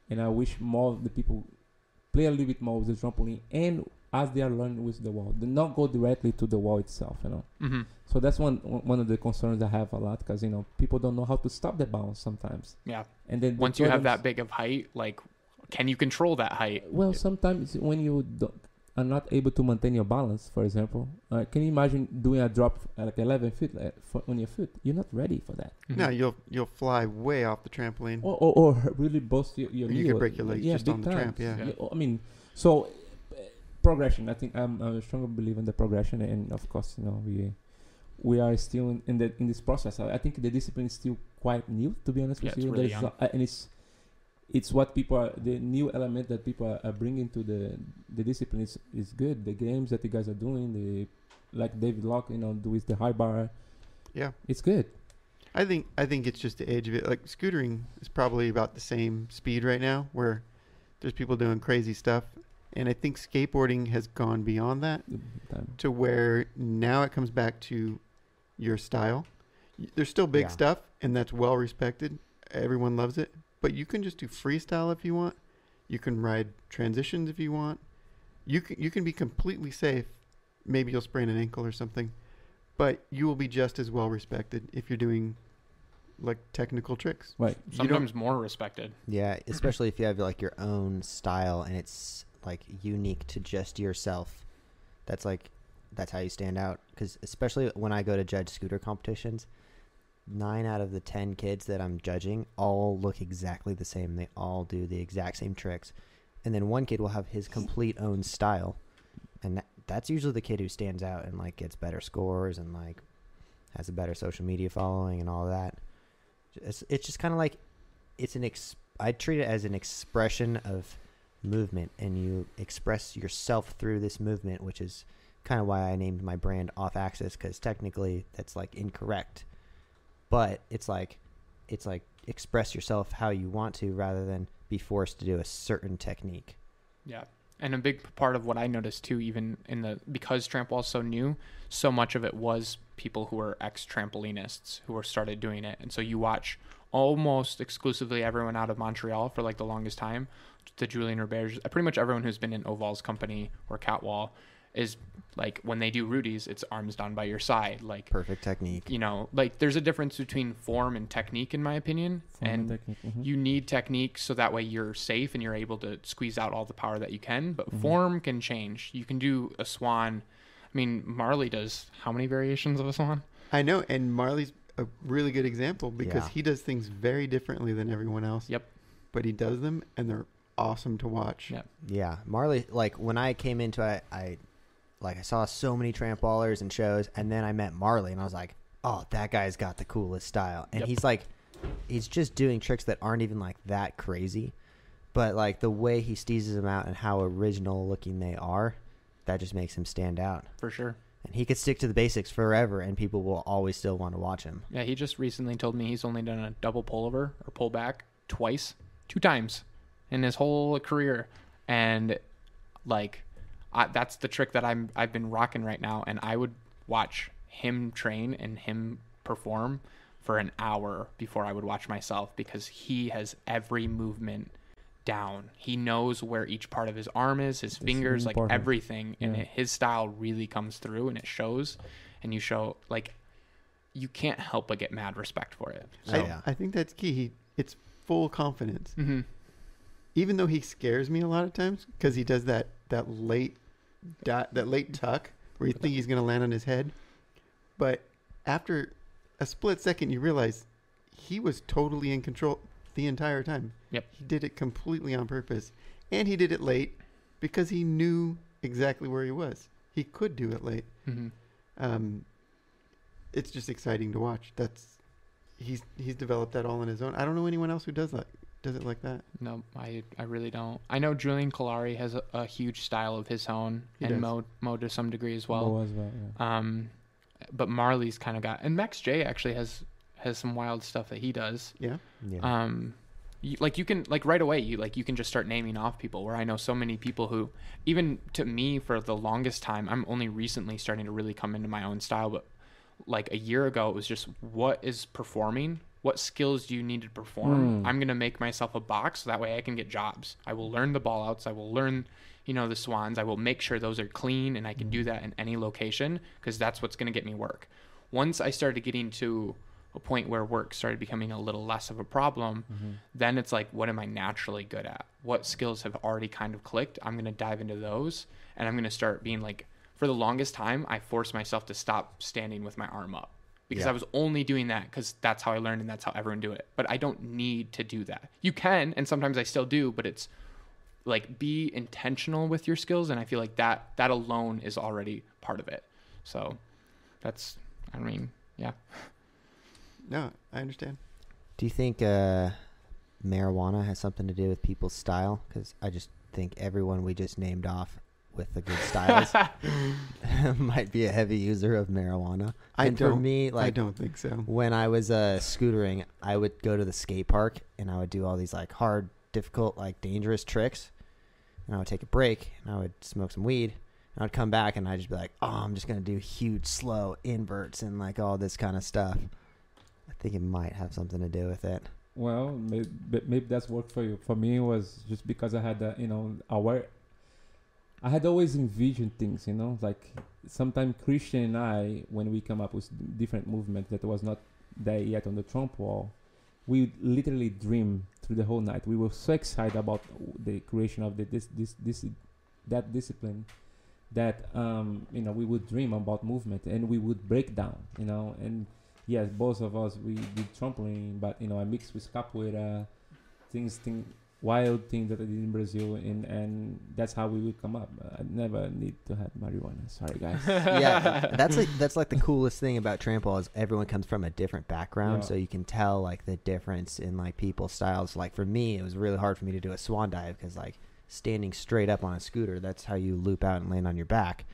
and I wish more of the people play a little bit more with the trampoline and as they are learning with the wall, do not go directly to the wall itself. You know. hmm So that's one one of the concerns I have a lot because you know people don't know how to stop the bounce sometimes, yeah and then once you have that big of height like can you control that height Well, sometimes when you do, are not able to maintain your balance, for example, uh, can you imagine doing a drop like 11 feet uh, for, on your foot? You're not ready for that, Mhm. No, you'll you'll fly way off the trampoline. or or, or really bust your, your You knee could break your legs yeah, just big on the time. tramp, yeah. Yeah. I mean, so progression. I think I'm, I'm a stronger believer in the progression, and of course, you know, we we are still in, in the in this process. I, I think the discipline is still quite new, to be honest Yeah, with it's you. really young. a- and it's it's what people are the new element that people are, are bringing to the the discipline is is good. The games that you guys are doing, the like David Locke, you know, do with the high bar, Yeah. it's good. I think I think it's just the age of it. Like scootering is probably about the same speed right now, where there's people doing crazy stuff, and I think skateboarding has gone beyond that to where now it comes back to your style. There's still big Yeah. stuff, and that's well respected. Everyone loves it, but you can just do freestyle if you want. You can ride transitions if you want. You can you can be completely safe. Maybe you'll sprain an ankle or something, but you will be just as well respected if you're doing like technical tricks. Right. You don't- sometimes more respected Yeah, especially if you have like your own style and it's like unique to just yourself. That's like that's how you stand out. Because especially when I go to judge scooter competitions, nine out of the ten kids that I'm judging all look exactly the same. They all do the exact same tricks, and then one kid will have his complete own style, and that, that's usually the kid who stands out and like gets better scores and like has a better social media following and all that. It's it's just kind of like it's an ex. I treat it as an expression of movement, and you express yourself through this movement, which is kind of why I named my brand Off Axis because technically that's like incorrect, but it's like it's like express yourself how you want to rather than be forced to do a certain technique. Yeah. And a big part of what I noticed too, even in the because tramp is so new, so much of it was people who were ex trampolinists who were started doing it. And so you watch almost exclusively everyone out of Montreal for like the longest time. The Julian Roberts, pretty much everyone who's been in Oval's company or Catwall is like when they do Rudy's, it's arms down by your side. Like perfect technique. You know, like there's a difference between form and technique, in my opinion. Form and technique, mhm. you need technique so that way you're safe and you're able to squeeze out all the power that you can. But Mhm. form can change. You can do a swan. I mean, Marley does how many variations of a swan? I know, and Marley's a really good example because Yeah. he does things very differently than everyone else. Yep. But he does them, and they're awesome to watch. Yeah. Yeah, Marley. Like when I came into it, I like I saw so many tramp wallers and shows, and then I met Marley, and I was like, oh, that guy's got the coolest style, and Yep. he's like, he's just doing tricks that aren't even like that crazy, but like the way he steezes them out and how original looking they are, that just makes him stand out. For sure. And he could stick to the basics forever, and people will always still want to watch him. Yeah, he just recently told me he's only done a double pullover or pullback twice, two times in his whole career, and like I, that's the trick that I'm I've been rocking right now, and I would watch him train and him perform for an hour before I would watch myself because he has every movement down. He knows where each part of his arm is, his fingers, like important. everything, and it, his style really comes through and it shows. And you show like you can't help but get mad respect for it. So, yeah. I, I think that's key. He, it's full confidence. hmm Even though he scares me a lot of times because he does that that late dot, that late tuck where you think he's going to land on his head, but after a split second, you realize he was totally in control the entire time. Yep. He did it completely on purpose, and he did it late because he knew exactly where he was. He could do it late. hmm um, it's just exciting to watch. That's he's he's developed that all on his own. I don't know anyone else who does that does it like that. No, I I really don't. I know Julian Kalari has a, a huge style of his own, He and does. Mo Mo to some degree as well. Mo as well. Yeah. Um, but Marley's kind of got, and Max J actually has has some wild stuff that he does. Yeah, Yeah. Um, you, like you can like right away you like you can just start naming off people. Where I know so many people who, even to me for the longest time, I'm only recently starting to really come into my own style. But like a year ago, it was just what is performing. What skills do you need to perform? Mm. I'm gonna make myself a box so that way I can get jobs. I will learn the ball outs. I will learn, you know, the swans. I will make sure those are clean and I can do that in any location because that's what's gonna get me work. Once I started getting to a point where work started becoming a little less of a problem, Mm-hmm. then it's like, what am I naturally good at? What skills have already kind of clicked? I'm going to dive into those and I'm going to start being like, for the longest time, I forced myself to stop standing with my arm up because Yeah. I was only doing that because that's how I learned and that's how everyone do it. But I don't need to do that. You can, and sometimes I still do, but it's like be intentional with your skills. And I feel like that, that alone is already part of it. So that's, I mean, yeah. no, I understand. Do you think uh, marijuana has something to do with people's style? Because I just think everyone we just named off with the good styles might be a heavy user of marijuana. I and don't. for me, I don't think so. when I was uh, scootering, I would go to the skate park and I would do all these like hard, difficult, like dangerous tricks. And I would take a break and I would smoke some weed. And I'd come back and I'd just be like, oh, I'm just going to do huge, slow inverts and like all this kind of stuff. I think it might have something to do with it. Well, maybe, maybe that's worked for you. For me, it was just because I had that, you know, aware. I had always envisioned things, you know, like sometimes Christian and I, when we come up with different movements that was not there yet on the tramp wall, we literally dream through the whole night. We were so excited about the creation of the this this this that discipline that um you know we would dream about movement and we would break down, you know, and yes, both of us we did trampoline, but you know I mixed with capoeira, things thing wild thing that I did in Brazil, and and that's how we would come up. I never need to have marijuana. Sorry, guys. yeah, that's like that's like the coolest thing about trample is everyone comes from a different background, Yeah. so you can tell like the difference in like people's styles. Like for me, it was really hard for me to do a swan dive because like standing straight up on a scooter, that's how you loop out and land on your back.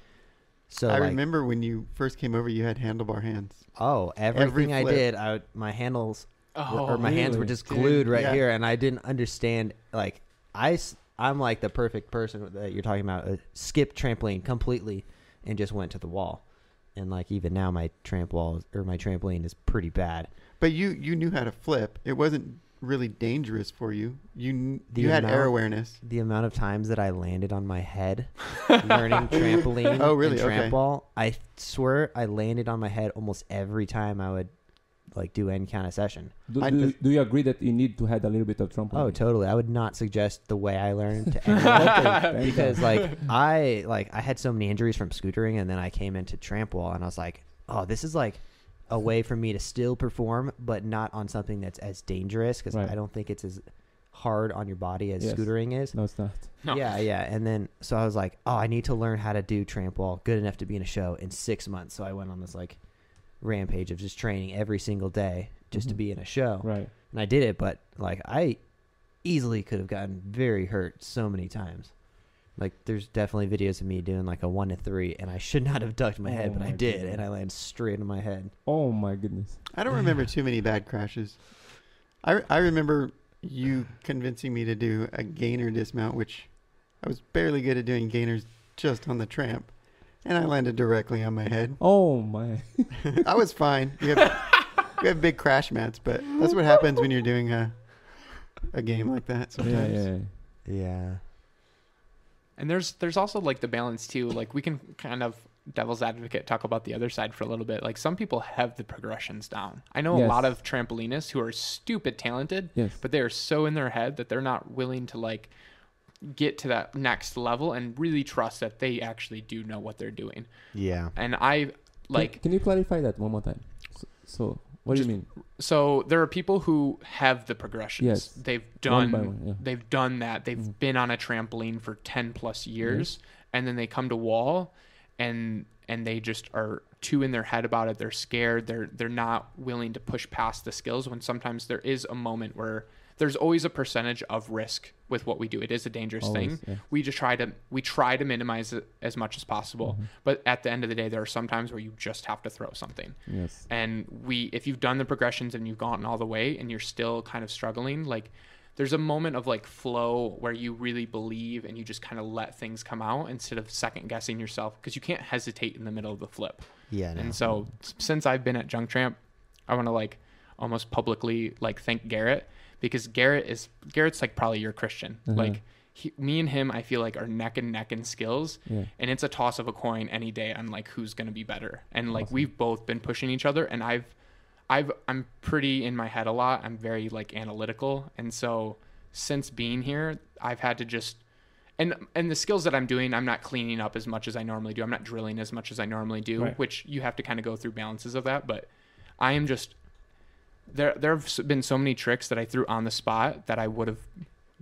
So I like, remember when you first came over, you had handlebar hands. oh, every everything I did, I would, my handles were- Oh, or my hands were really? just Dude. glued right Yeah. here, and I didn't understand. Like I, I'm like the perfect person that you're talking about. Uh, skipped trampoline completely, and just went to the wall. And like even now, my tramp wall or my trampoline is pretty bad. But you you knew how to flip. It wasn't really dangerous for you. You The you had air awareness. The amount of times that I landed on my head learning trampoline Oh, really? and tramp Okay. wall, I swear I landed on my head almost every time I would like do any kind of session. Do, I do, do you agree that you need to have a little bit of trampoline? Oh, totally. I would not suggest the way I learned to anyone. Because like I like I had so many injuries from scootering, and then I came into tramp wall, and I was like, oh, this is like a way for me to still perform, but not on something that's as dangerous because Right. I don't think it's as hard on your body as Yes. scootering is. no, it's not. No. Yeah, yeah. And then so I was like, oh, I need to learn how to do tramp wall good enough to be in a show in six months. So I went on this like rampage of just training every single day just to Mhm. be in a show Right. and I did it, but like I easily could have gotten very hurt so many times. Like there's definitely videos of me doing like a one to three, and I should not have ducked my head, Oh but I did, goodness. and I landed straight on my head. Oh my goodness. I don't remember too many bad crashes. I re- I remember you convincing me to do a gainer dismount, which I was barely good at doing gainers just on the tramp, and I landed directly on my head. Oh my. I was fine. We have we have big crash mats, but that's what happens when you're doing a a game like that. yeah, Sometimes. yeah. Yeah, And there's there's also like the balance too. Like we can kind of devil's advocate talk about the other side for a little bit. Like some people have the progressions down. I know a lot of trampolinists who are stupid talented, Yes. but they are so in their head that they're not willing to like get to that next level and really trust that they actually do know what they're doing. yeah. And I like Can, you clarify that one more time? So, so what Just do you mean? so there are people who have the progressions. Yes. They've done by one, yeah. they've done that. They've Mhm. been on a trampoline for 10 plus years and then they come to wall and and they just are too in their head about it. They're scared. They're they're not willing to push past the skills when sometimes there is a moment where there's always a percentage of risk with what we do. It is a dangerous Always, thing. yeah. We just try to we try to minimize it as much as possible. Mhm. But at the end of the day there are some times where you just have to throw something Yes. and we if you've done the progressions and you've gone all the way and you're still kind of struggling like there's a moment of like flow where you really believe and you just kind of let things come out instead of second guessing yourself because you can't hesitate in the middle of the flip Yeah, no. and so since i've been at junk tramp i want to like almost publicly like thank garrett because garrett is garrett's like probably your christian Mhm. like he, me and him i feel like are neck and neck in skills Yeah. and it's a toss of a coin any day on like who's going to be better and like Awesome. we've both been pushing each other and i've i've i'm pretty in my head a lot i'm very like analytical and so since being here i've had to just and and the skills that i'm doing i'm not cleaning up as much as i normally do i'm not drilling as much as i normally do Right. which you have to kind of go through balances of that but i am just there there have been so many tricks that i threw on the spot that i would have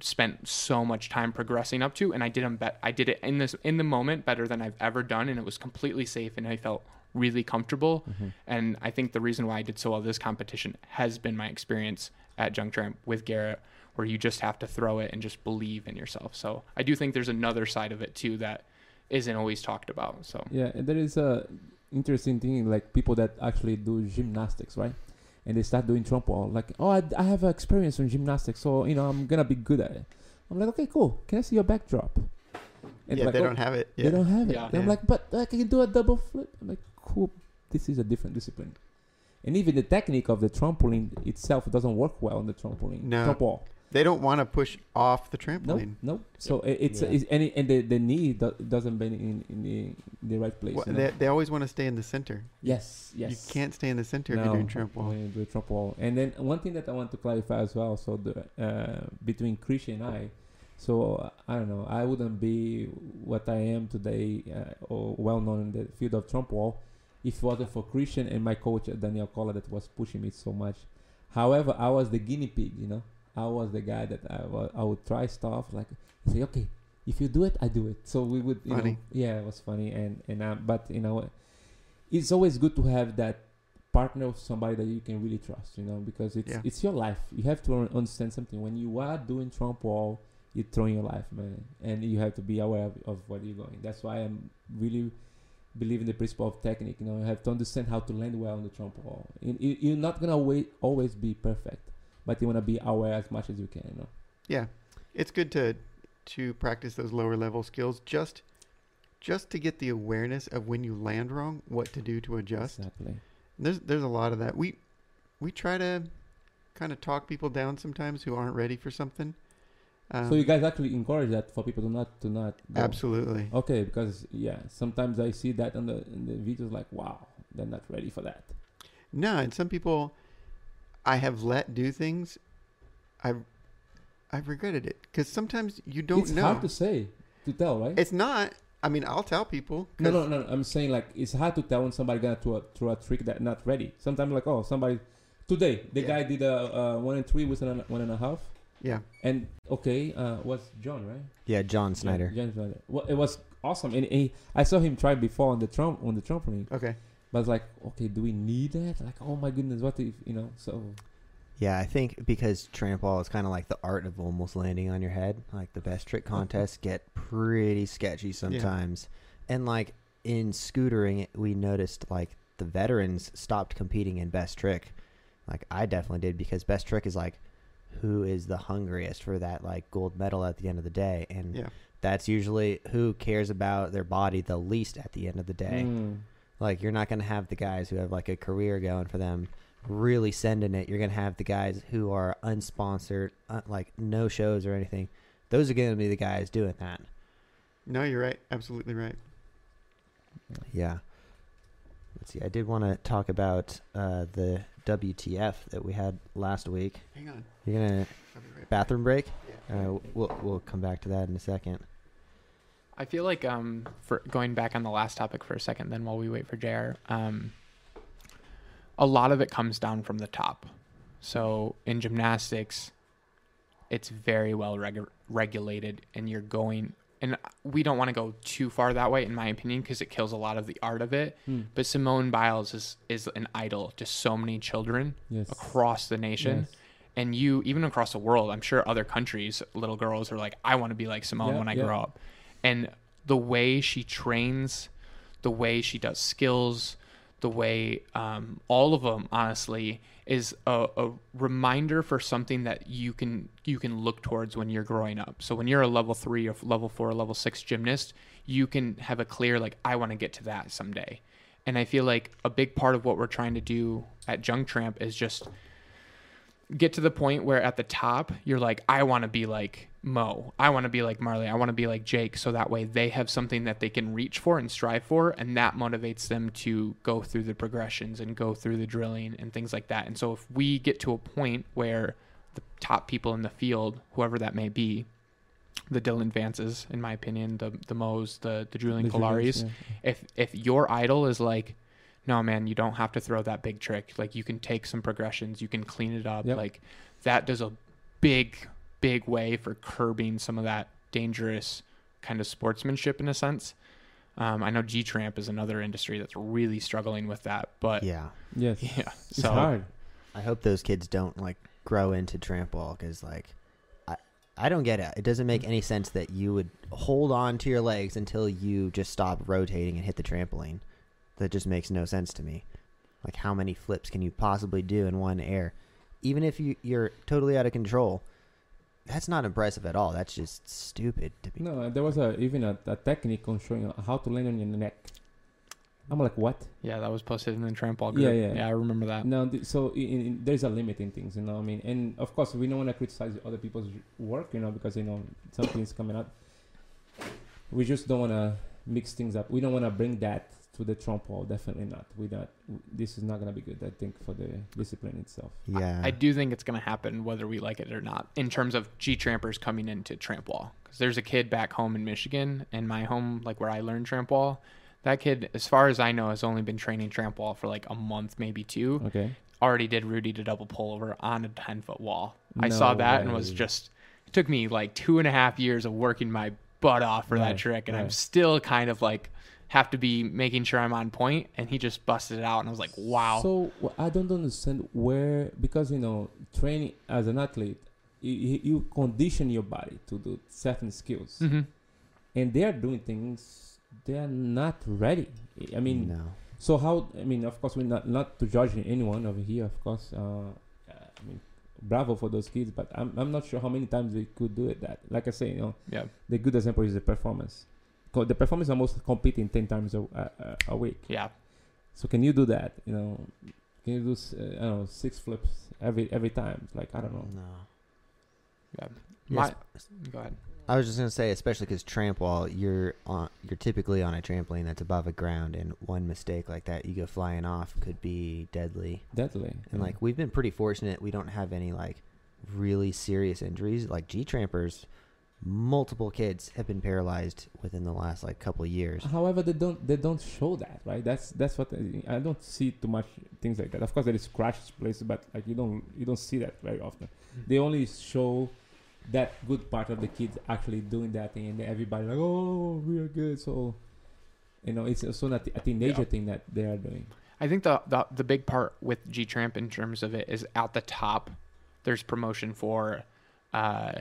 spent so much time progressing up to and I did them bet I did it in this in the moment better than I've ever done and it was completely safe and I felt really comfortable Mhm. and I think the reason why I did so well this competition has been my experience at Junk Tramp with Garrett where you just have to throw it and just believe in yourself so I do think there's another side of it too that isn't always talked about so Yeah, there is a interesting thing like people that actually do gymnastics, right? And they start doing trampoline, like, oh, I, I have experience in gymnastics, so you know I'm gonna be good at it. I'm like, okay, cool. Can I see your backdrop? And yeah, like, they oh, don't have it. They don't have it. Yeah. And I'm like, but I can you do a double flip. I'm like, cool. This is a different discipline. And even the technique of the trampoline itself doesn't work well on the trampoline. No. Trampoline. They don't want to push off the Nope, trampoline. nope. So i- it's, Yeah. it's and, it, and the, the knee do, doesn't bend in, in the the right place. Wha- you know? they, they always want to stay in the center. yes, yes. You can't stay in the center if you're doing trampoline. when you do trampoline. And then one thing that I want to clarify as well. So the uh, between Christian and I, so uh, I don't know. I wouldn't be what I am today, uh, or well known in the field of trampoline, if it wasn't for Christian and my coach Daniel Collar that was pushing me so much. However, I was the guinea pig. You know, I was the guy that I, wa- I would try stuff like say, okay, if you do it, I do it. So we would, you Funny. know, yeah, it was funny, and and um, but you know, it's always good to have that partner of somebody that you can really trust, you know, because it's Yeah. it's your life. You have to un- understand something when you are doing tramp wall, you're throwing your life, man, and you have to be aware of, of where you're going. That's why I'm really believe in the principle of technique. You know, you have to understand how to land well on the tramp wall. You- you- You're not gonna wait, always be perfect, but you wanna be aware as much as you can. You know. Yeah, it's good to to practice those lower level skills just just to get the awareness of when you land wrong, what to do to adjust. Exactly. There's there's a lot of that. We we try to kind of talk people down sometimes who aren't ready for something. Um, so you guys actually encourage that for people to not to not go. absolutely. Okay, because yeah, sometimes I see that on the in the videos like, wow, they're not ready for that. No, and some people I have let do things. I've I've regretted it because sometimes you don't it's know. It's hard to say, to tell, right? it's not. I mean, I'll tell people. No, no, no. I'm saying like it's hard to tell when somebody gonna throw a, throw a trick that not ready. Sometimes like, oh, somebody today the Yeah. guy did a uh, one and three with an, one and a half, Yeah, and okay, uh, was John right? Yeah, John Snyder. John Snyder. Well, it was awesome, and he, I saw him try before on the trump on the trampoline. okay. But I was like, okay, do we need that? Like, oh my goodness, what if you know? So Yeah, I think because trampwall is kind of like the art of almost landing on your head. Like the best trick contests get pretty sketchy sometimes. And like in scootering, we noticed like the veterans stopped competing in best trick. Like I definitely did because best trick is like who is the hungriest for that like gold medal at the end of the day and Yeah, that's usually who cares about their body the least at the end of the day. mm, Like you're not going to have the guys who have like a career going for them really sending it. You're going to have the guys who are unsponsored, uh, like no shows or anything. Those are going to be the guys doing that. no, you're right. Absolutely right. Yeah. Let's see. I did want to talk about uh, the WTF that we had last week. Hang on. You're going to I'll right back. bathroom break? Yeah. Uh, we'll we'll come back to that in a second. I feel like um for going back on the last topic for a second, then while we wait for JR, um, a lot of it comes down from the top. So in gymnastics, it's very well regu- regulated, and you're going. And we don't want to go too far that way, in my opinion, because it kills a lot of the art of it. mm, But Simone Biles is is an idol to so many children yes, across the nation Yes. and you even across the world i'm sure other countries little girls are like i want to be like simone Yeah, when i yeah. grow up and the way she trains the way she does skills the way um, all of them honestly is a, a reminder for something that you can you can look towards when you're growing up. So when you're a level three or level four or level six gymnast you can have a clear like i want to get to that someday. And i feel like a big part of what we're trying to do at junk tramp is just get to the point where at the top you're like i want to be like mo i want to be like marley i want to be like jake so that way they have something that they can reach for and strive for and that motivates them to go through the progressions and go through the drilling and things like that and so if we get to a point where the top people in the field whoever that may be the Dylan Vances, in my opinion, the the Mo's, the the Julian The Kolaris. yeah. If if your idol is like, no man, you don't have to throw that big trick. Like you can take some progressions, you can clean it up. Yep. Like that does a big big way for curbing some of that dangerous kind of sportsmanship in a sense. Um, I know G Tramp is another industry that's really struggling with that, but yeah, Yeah. Yes, it's so hard. I hope those kids don't like grow into trampwall because like I I don't get it. It doesn't make any sense that you would hold on to your legs until you just stop rotating and hit the trampoline. That just makes no sense to me. Like how many flips can you possibly do in one air? Even if you you're totally out of control, that's not impressive at all. That's just stupid to be. No, uh, there was a even a, a technique on showing how to land on your neck. I'm like, what? yeah, that was posted in the tramp wall group. Yeah, yeah. yeah, I remember that. No, th- so in, in, there's a limit in things, you know. what I mean, and of course, we don't want to criticize other people's work, you know, because you know something's coming out. We just don't want to mix things up. We don't want to bring that to the Tramp wall. Definitely not. We not. This is not gonna be good. I think for the discipline itself. Yeah. I do think it's going to happen whether we like it or not in terms of G trampers coming into tramp wall. Because there's a kid back home in Michigan, and my home, like where I learned tramp wall, that kid, as far as I know, has only been training tramp wall for like a month, maybe two. Okay. already did Rudy to double pull over on a 10 foot wall. I saw No that and was just, it took me like two and a half years of working my butt off for that trick. And I'm still kind of like, have to be making sure I'm on. And he just busted it out. And I was like, wow. So wh- I don't understand where because you know training as an athlete, you, you condition your body to do certain skills, hmm and they are doing things they are not ready. I mean, no. so how? I mean, of course, we're not not to judge anyone over here. Of course, uh, I mean, bravo for those kids, but I'm I'm not sure how many times they could do it. That, like I say, you know, Yeah. the good example is the performance. 'Cause the performance almost competing ten times a, a, a week. Yeah. So can you do that? You know, can you do s- uh, I don't know six flips every every time? Like I don't know. No. Yeah. Yes. My, go ahead. I was just gonna say, especially because tramp wall, you're on, you're typically on a trampoline that's above the ground, and one mistake like that, you go flying off, could be deadly. Deadly. And yeah. like we've been pretty fortunate, we don't have any like really serious injuries. Like G trampers, multiple kids have been paralyzed within the last like couple of years. However, they don't they don't show that right. That's that's what I, I don't see too much things like that. Of course, there is crashes places, but like you don't you don't see that very often. They only show that good part of the kids actually doing that thing, and everybody like, oh, we are good. So, you know, it's also not a teenager Yeah. thing that they are doing. I think the, the the big part with G Tramp in terms of it is at the top. There's promotion for, uh,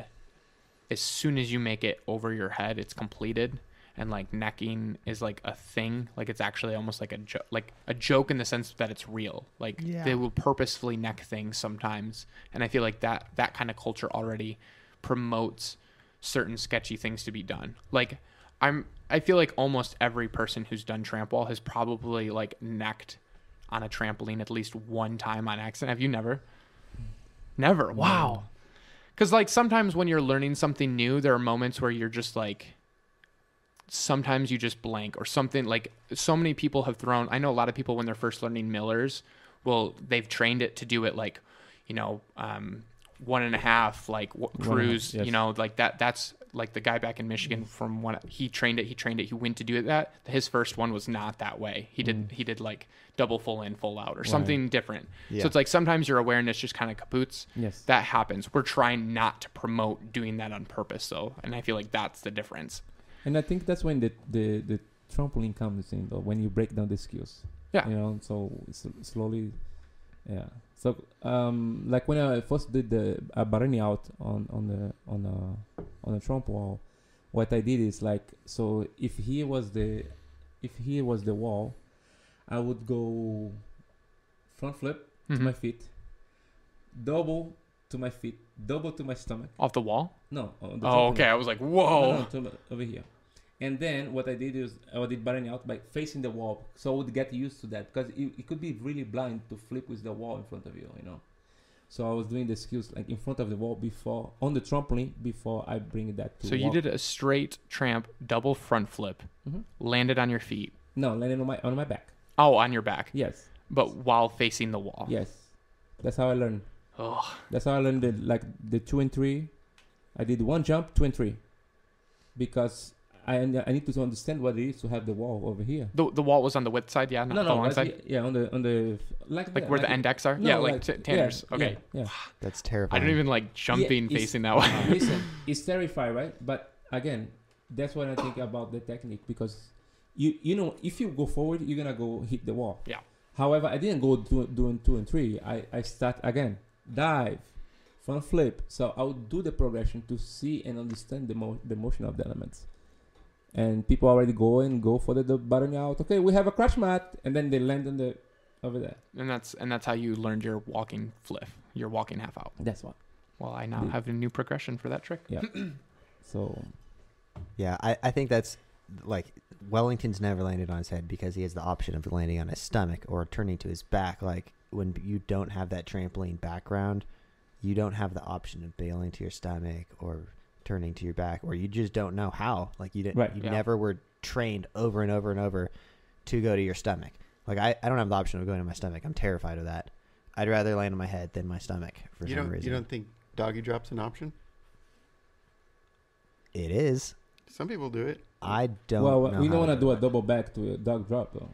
as soon as you make it over your head, it's completed, and like necking is like a thing. Like it's actually almost like a jo- like a joke in the sense that it's real. Like Yeah. they will purposefully neck things sometimes, and I feel like that that kind of culture already promotes certain sketchy things to be done. Like I'm I feel like almost every person who's done tramp wall has probably like necked on a trampoline at least one time on accident. Have you never? Never. Wow. Cuz like sometimes when you're learning something new, there are moments where you're just like sometimes you just blank or something like so many people have thrown I know a lot of people when they're first learning millers well they've trained it to do it like you know um one and a half like w- One and a half, cruise yes. you know like that that's like the guy back in michigan from when he trained it he trained it he went to do it that his first one was not that way he did Mm. he did like double full in full out or Right. something different Yeah. so it's like sometimes your awareness just kind of kapoots Yes. that happens we're trying not to promote doing that on purpose though and i feel like that's the difference And I think that's when the the, the trampoline comes in, though, when you break down the skills. Yeah. You know, so slowly, yeah. So, um, like when I first did the uh, Barani out on on the on a on a tramp wall, what I did is like, so if here was the if here was the wall, I would go front flip to Mhm. my feet, double to my feet, double to my stomach. off the wall No. on the oh okay i was like No, whoa no, to- over here. And then what I did is I did Barani out by facing the wall, so I would get used to that because it, it could be really blind to flip with the wall in front of you, you know. So I was doing the skills like in front of the wall before on the trampoline before I bring that to. So you walk. did a straight tramp double front flip, Mhm. landed on your feet. no landed on my on my back. Oh, on your back, Yes, but while facing the wall. yes, that's how I learned. Oh. That's how I learned the, like the two and three. I did one jump, two and three, because I I need to understand what it is to have the wall over here. The the wall was on the width side, yeah, not no, the no, long right side. here- yeah, on the on the like Like that, where the like- index are? No, yeah, like, t- Tanner's. yeah, okay. Yeah. That's terrible. I don't even like jumping it's- facing that way. Listen, it's terrifying, right? But again, that's what I think about the technique because you you know if you go forward, you're gonna go hit the wall. Yeah. However, I didn't go do, doing two and three. I I start again, dive, front flip. So I would do the progression to see and understand the mo- the motion of the elements. And people already go and go for the, the button out. Okay, we have a crash mat, and then they land on the over there. and that's and that's how you learned your walking flip, your walking half out. That's what. Well, I now Yeah. have a new progression for that trick. Yeah. so Yeah, I, I think that's like Wellington's never landed on his head because he has the option of landing on his stomach or turning to his back. Like when you don't have that trampoline background, you don't have the option of bailing to your stomach or turning to your back, or you just don't know how. Like you didn't, Right. you Yeah. never were trained over and over and over to go to your stomach. Like I, I don't have the option of going to my stomach. I'm terrified of that. I'd rather land on my head than my stomach for you some don't reason. you don't think doggy drop's an option? it is. Some people do it. I don't. well, know we how don't want to do a double back to a dog drop though.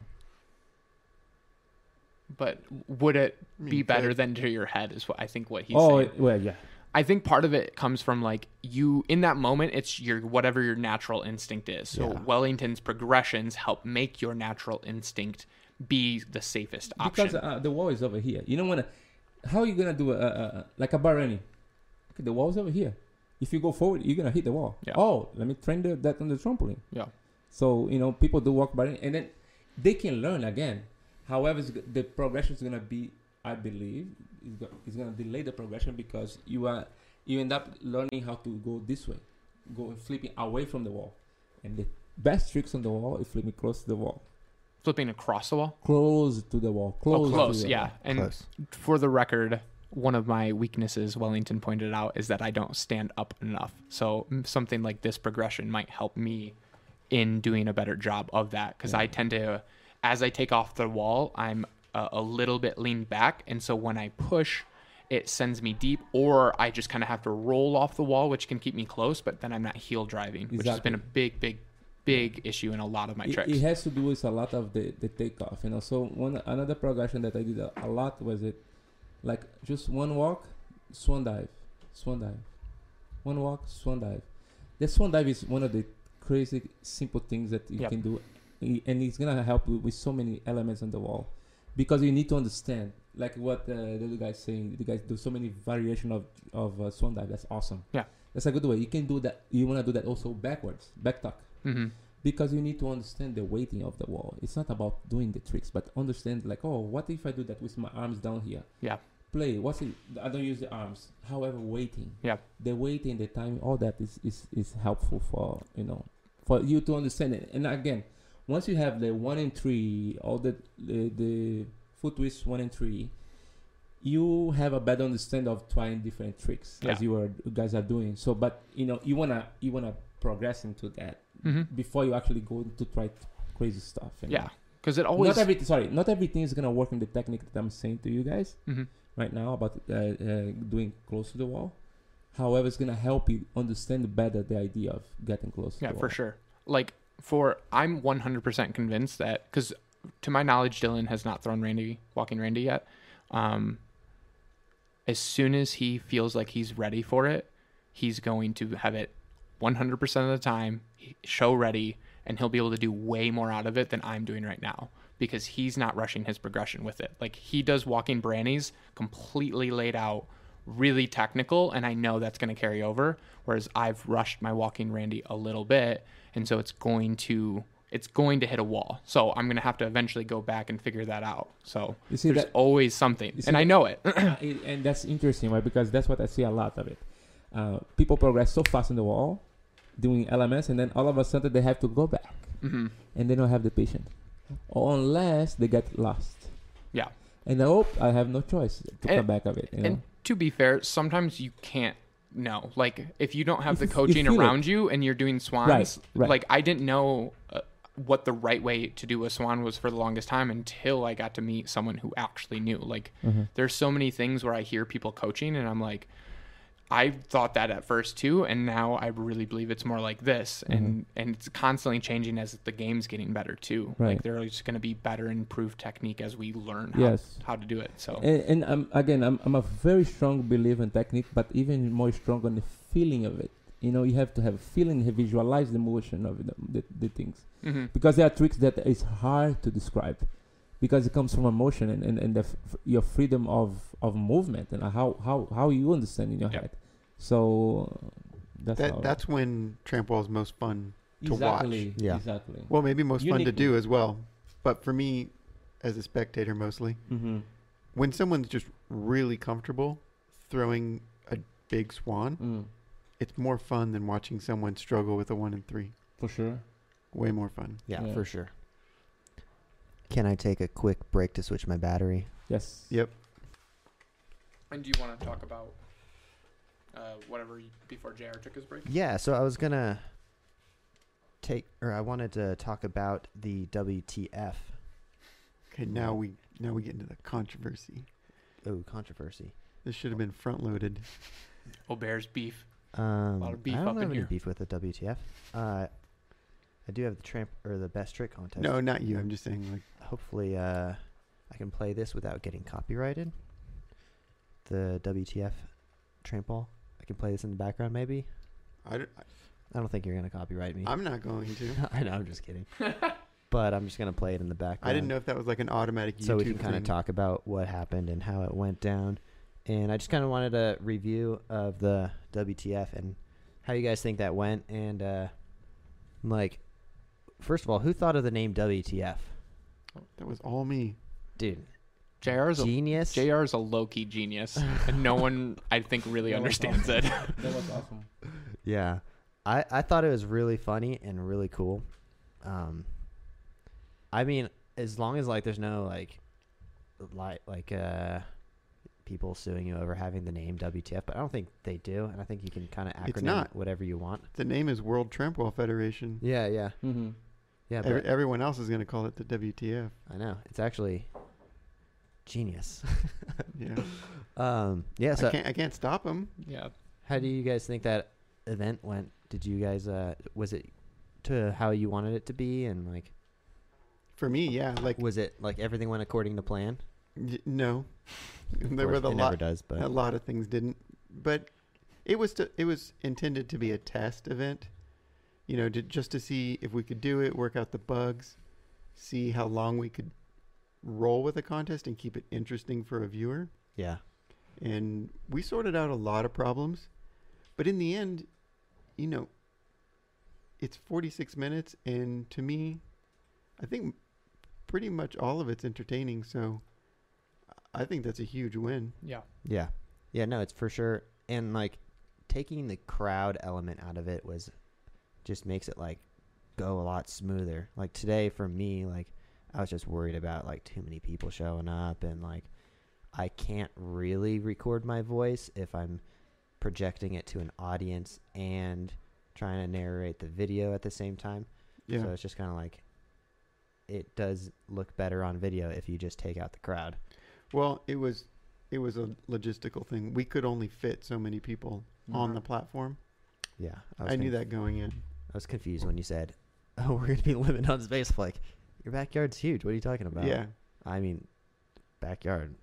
but would it I mean, be better that- than to your head? Is what I think what he's oh saying. well, yeah. I think part of it comes from like you in that moment it's your whatever your natural instinct is. So Yeah. Wellington's progressions help make your natural instinct be the safest option. Because uh, the wall is over here. You don't want to. How are you gonna do a, a, a like a bar running? Okay, the wall's over here. If you go forward, you're gonna hit the wall. Yeah. Oh, let me train the, that on the trampoline. yeah. So you know, people do walk by, and then they can learn again. However, the progression is gonna be, I believe, is go- is gonna delay the progression because you are you end up learning how to go this way, go flipping away from the wall, and the best tricks on the wall is flipping close to the wall, Flipping across the wall. close to the wall, Oh, close, close, to oh, the yeah. wall. And Close. for the record, one of my weaknesses, Wellington pointed out, is that I don't stand up enough. So something like this progression might help me in doing a better job of that because I tend to, as I take off the wall, I'm a, a little bit leaned back, and so when I push, it sends me deep, or I just kind of have to roll off the wall, which can keep me close, but then I'm not heel driving, which has been a big, big, big issue in a lot of my it, tricks. it has to do with a lot of the, the takeoff, you know. So one another progression that I did a, a lot was it, like just one walk, swan dive, swan dive, one walk, swan dive. The swan dive is one of the crazy simple things that you Yep. can do, and it's gonna help you with so many elements on the wall, because you need to understand, like what uh, the other guys saying. The guys do so many variation of of uh, swan dive. That's awesome. Yeah. that's a good way. You can do that. You wanna do that also backwards, back tuck hmm because you need to understand the weighting of the wall. It's not about doing the tricks, but understand like, oh, what if I do that with my arms down here? Yeah. Play. What's it? I don't use the arms. However, weighting. Yeah. The weighting, the timing, all that is is is helpful for you know for you to understand it. And again, once you have the one and three, all the the, the foot twist one and three. You have a better understanding of trying different tricks as you are you guys are doing. So, but you know, you wanna you wanna progress into that hmm before you actually go to try t- crazy stuff. you know. Yeah, because it always. Not everything. Sorry, not everything is gonna work in the technique that I'm saying to you guys Mhm. right now about uh, uh, doing close to the wall. However, it's gonna help you understand better the idea of getting close. Yeah, to the for sure. Like for I'm 100% convinced that because to my knowledge, Dylan has not thrown Randy walking Randy yet. Um, as soon as he feels like he's ready for it, he's going to have it 100% of the time, show ready, and he'll be able to do way more out of it than I'm doing right now because he's not rushing his progression with it. Like he does walking brannies completely laid out, really technical, and I know that's going to carry over. Whereas I've rushed my walking Randy a little bit, and so it's going to it's going to hit a wall. So I'm going to have to eventually go back and figure that out. So You see there's that, always something, and I know it. and that's interesting, right? Because that's what I see a lot of it. Uh, people progress so fast in the wall, doing elements, and then all of a sudden they have to go back, hmm and they don't have the patience, or unless they get lost. Yeah. And I hope I have no choice to And- come back of it. You know? And to be fair, sometimes you can't know. Like if you don't have the f- you coaching it. around you and you're doing swans, Right, right. like I didn't know uh, what the right way to do a swan was for the longest time until I got to meet someone who actually knew. Like Mhm. there's so many things where I hear people coaching and I'm like I thought that at first too and now I really believe it's more like this and and it's constantly changing as the game's getting better too. Like Right. there's going to be better improved technique as we learn how, Yes. how to do it. So And, and I'm, again, I'm, I'm a very strong believer in technique, but even more strong on the feeling of it. You know, you have to have feeling, have visualize the motion of the, the, the things. mhm. Because there are tricks that is hard to describe because it comes from emotion and, and, and the f- your freedom of, of movement and how, how, how you understand in your Yep. head. So that's how That that's when tramp is most fun. to watch. Yeah. exactly. Well, maybe most fun to do as well. But for me, as a spectator mostly, Mm-hmm. when someone's just really comfortable throwing a big swan, Mm, it's more fun than watching someone struggle with a one and three. for sure. Way more fun. Yeah, Yeah. for sure. Can I take a quick break to switch my battery? Yes. Yep. And do you want to talk about uh, whatever you, before JR took his break? Yeah, so I was gonna take, or I wanted to talk about the WTF. Okay, now we now we get into the controversy. Oh, controversy. This should have been front loaded. Oh, Bears beef. Um, of beef I up don't in have any here. beef with the WTF. Uh, I do have the tramp or the best trick contest. No, not you. I'm just saying like Hopefully, uh, I can play this without getting copyrighted. The WTF trample. I can play this in the background, maybe. I don't- I don't think you're gonna copyright me. I'm not going to. I know. I'm just kidding. but I'm just gonna play it in the background. I didn't know if that was like an automatic YouTube so we can kind of thing. talk about what happened and how it went down. And I just kind of wanted a review of the WTF and how you guys think that went. And uh, like, first of all, who thought of the name WTF? That was all me. Dude, JR is a genius. JR is a low key genius, and no one I think really That understands awesome. it. That was awesome. Yeah, I I thought it was really funny and really cool. Um, I mean, as long as like there's no like, like like uh, people suing you over having the name WTF, but I don't think they do, and I think you can kind of acronym not. whatever you want. The name is World Tramp Wall Federation. Yeah, yeah, Mm-hmm. Yeah. Every, But everyone else is going to call it the WTF. I know it's actually genius. Yeah. um, yeah. So I can't. I can't stop them. yeah, how do you guys think that event went? Did you guys uh, was it to how you wanted it to be, and like For me, yeah. Like was it like everything went according to plan? y- no, there course, were the it never lot. does, but A lot of things didn't, but it was to, it was intended to be a test event. You know, to, just to see if we could do it, work out the bugs, see how long we could roll with a contest and keep it interesting for a viewer. yeah, and we sorted out a lot of problems but in the end you know it's 46 minutes and to me i think pretty much all of it's entertaining so i think that's a huge win yeah. yeah, yeah. No, it's for sure. And like taking the crowd element out of it was just makes it like go a lot smoother. Like today for me, like I was just worried about like too many people showing up and like I can't really record my voice if I'm projecting it to an audience and trying to narrate the video at the same time. yeah So it's just kind of like it does look better on video if you just take out the crowd. well it was it was a logistical thing we could only fit so many people on mm-hmm. the platform Yeah, i, was knew that going in I was confused when you said, "Oh, we're gonna be limited on space." I'm like, your backyard's huge. What are you talking about? yeah I mean, backyard.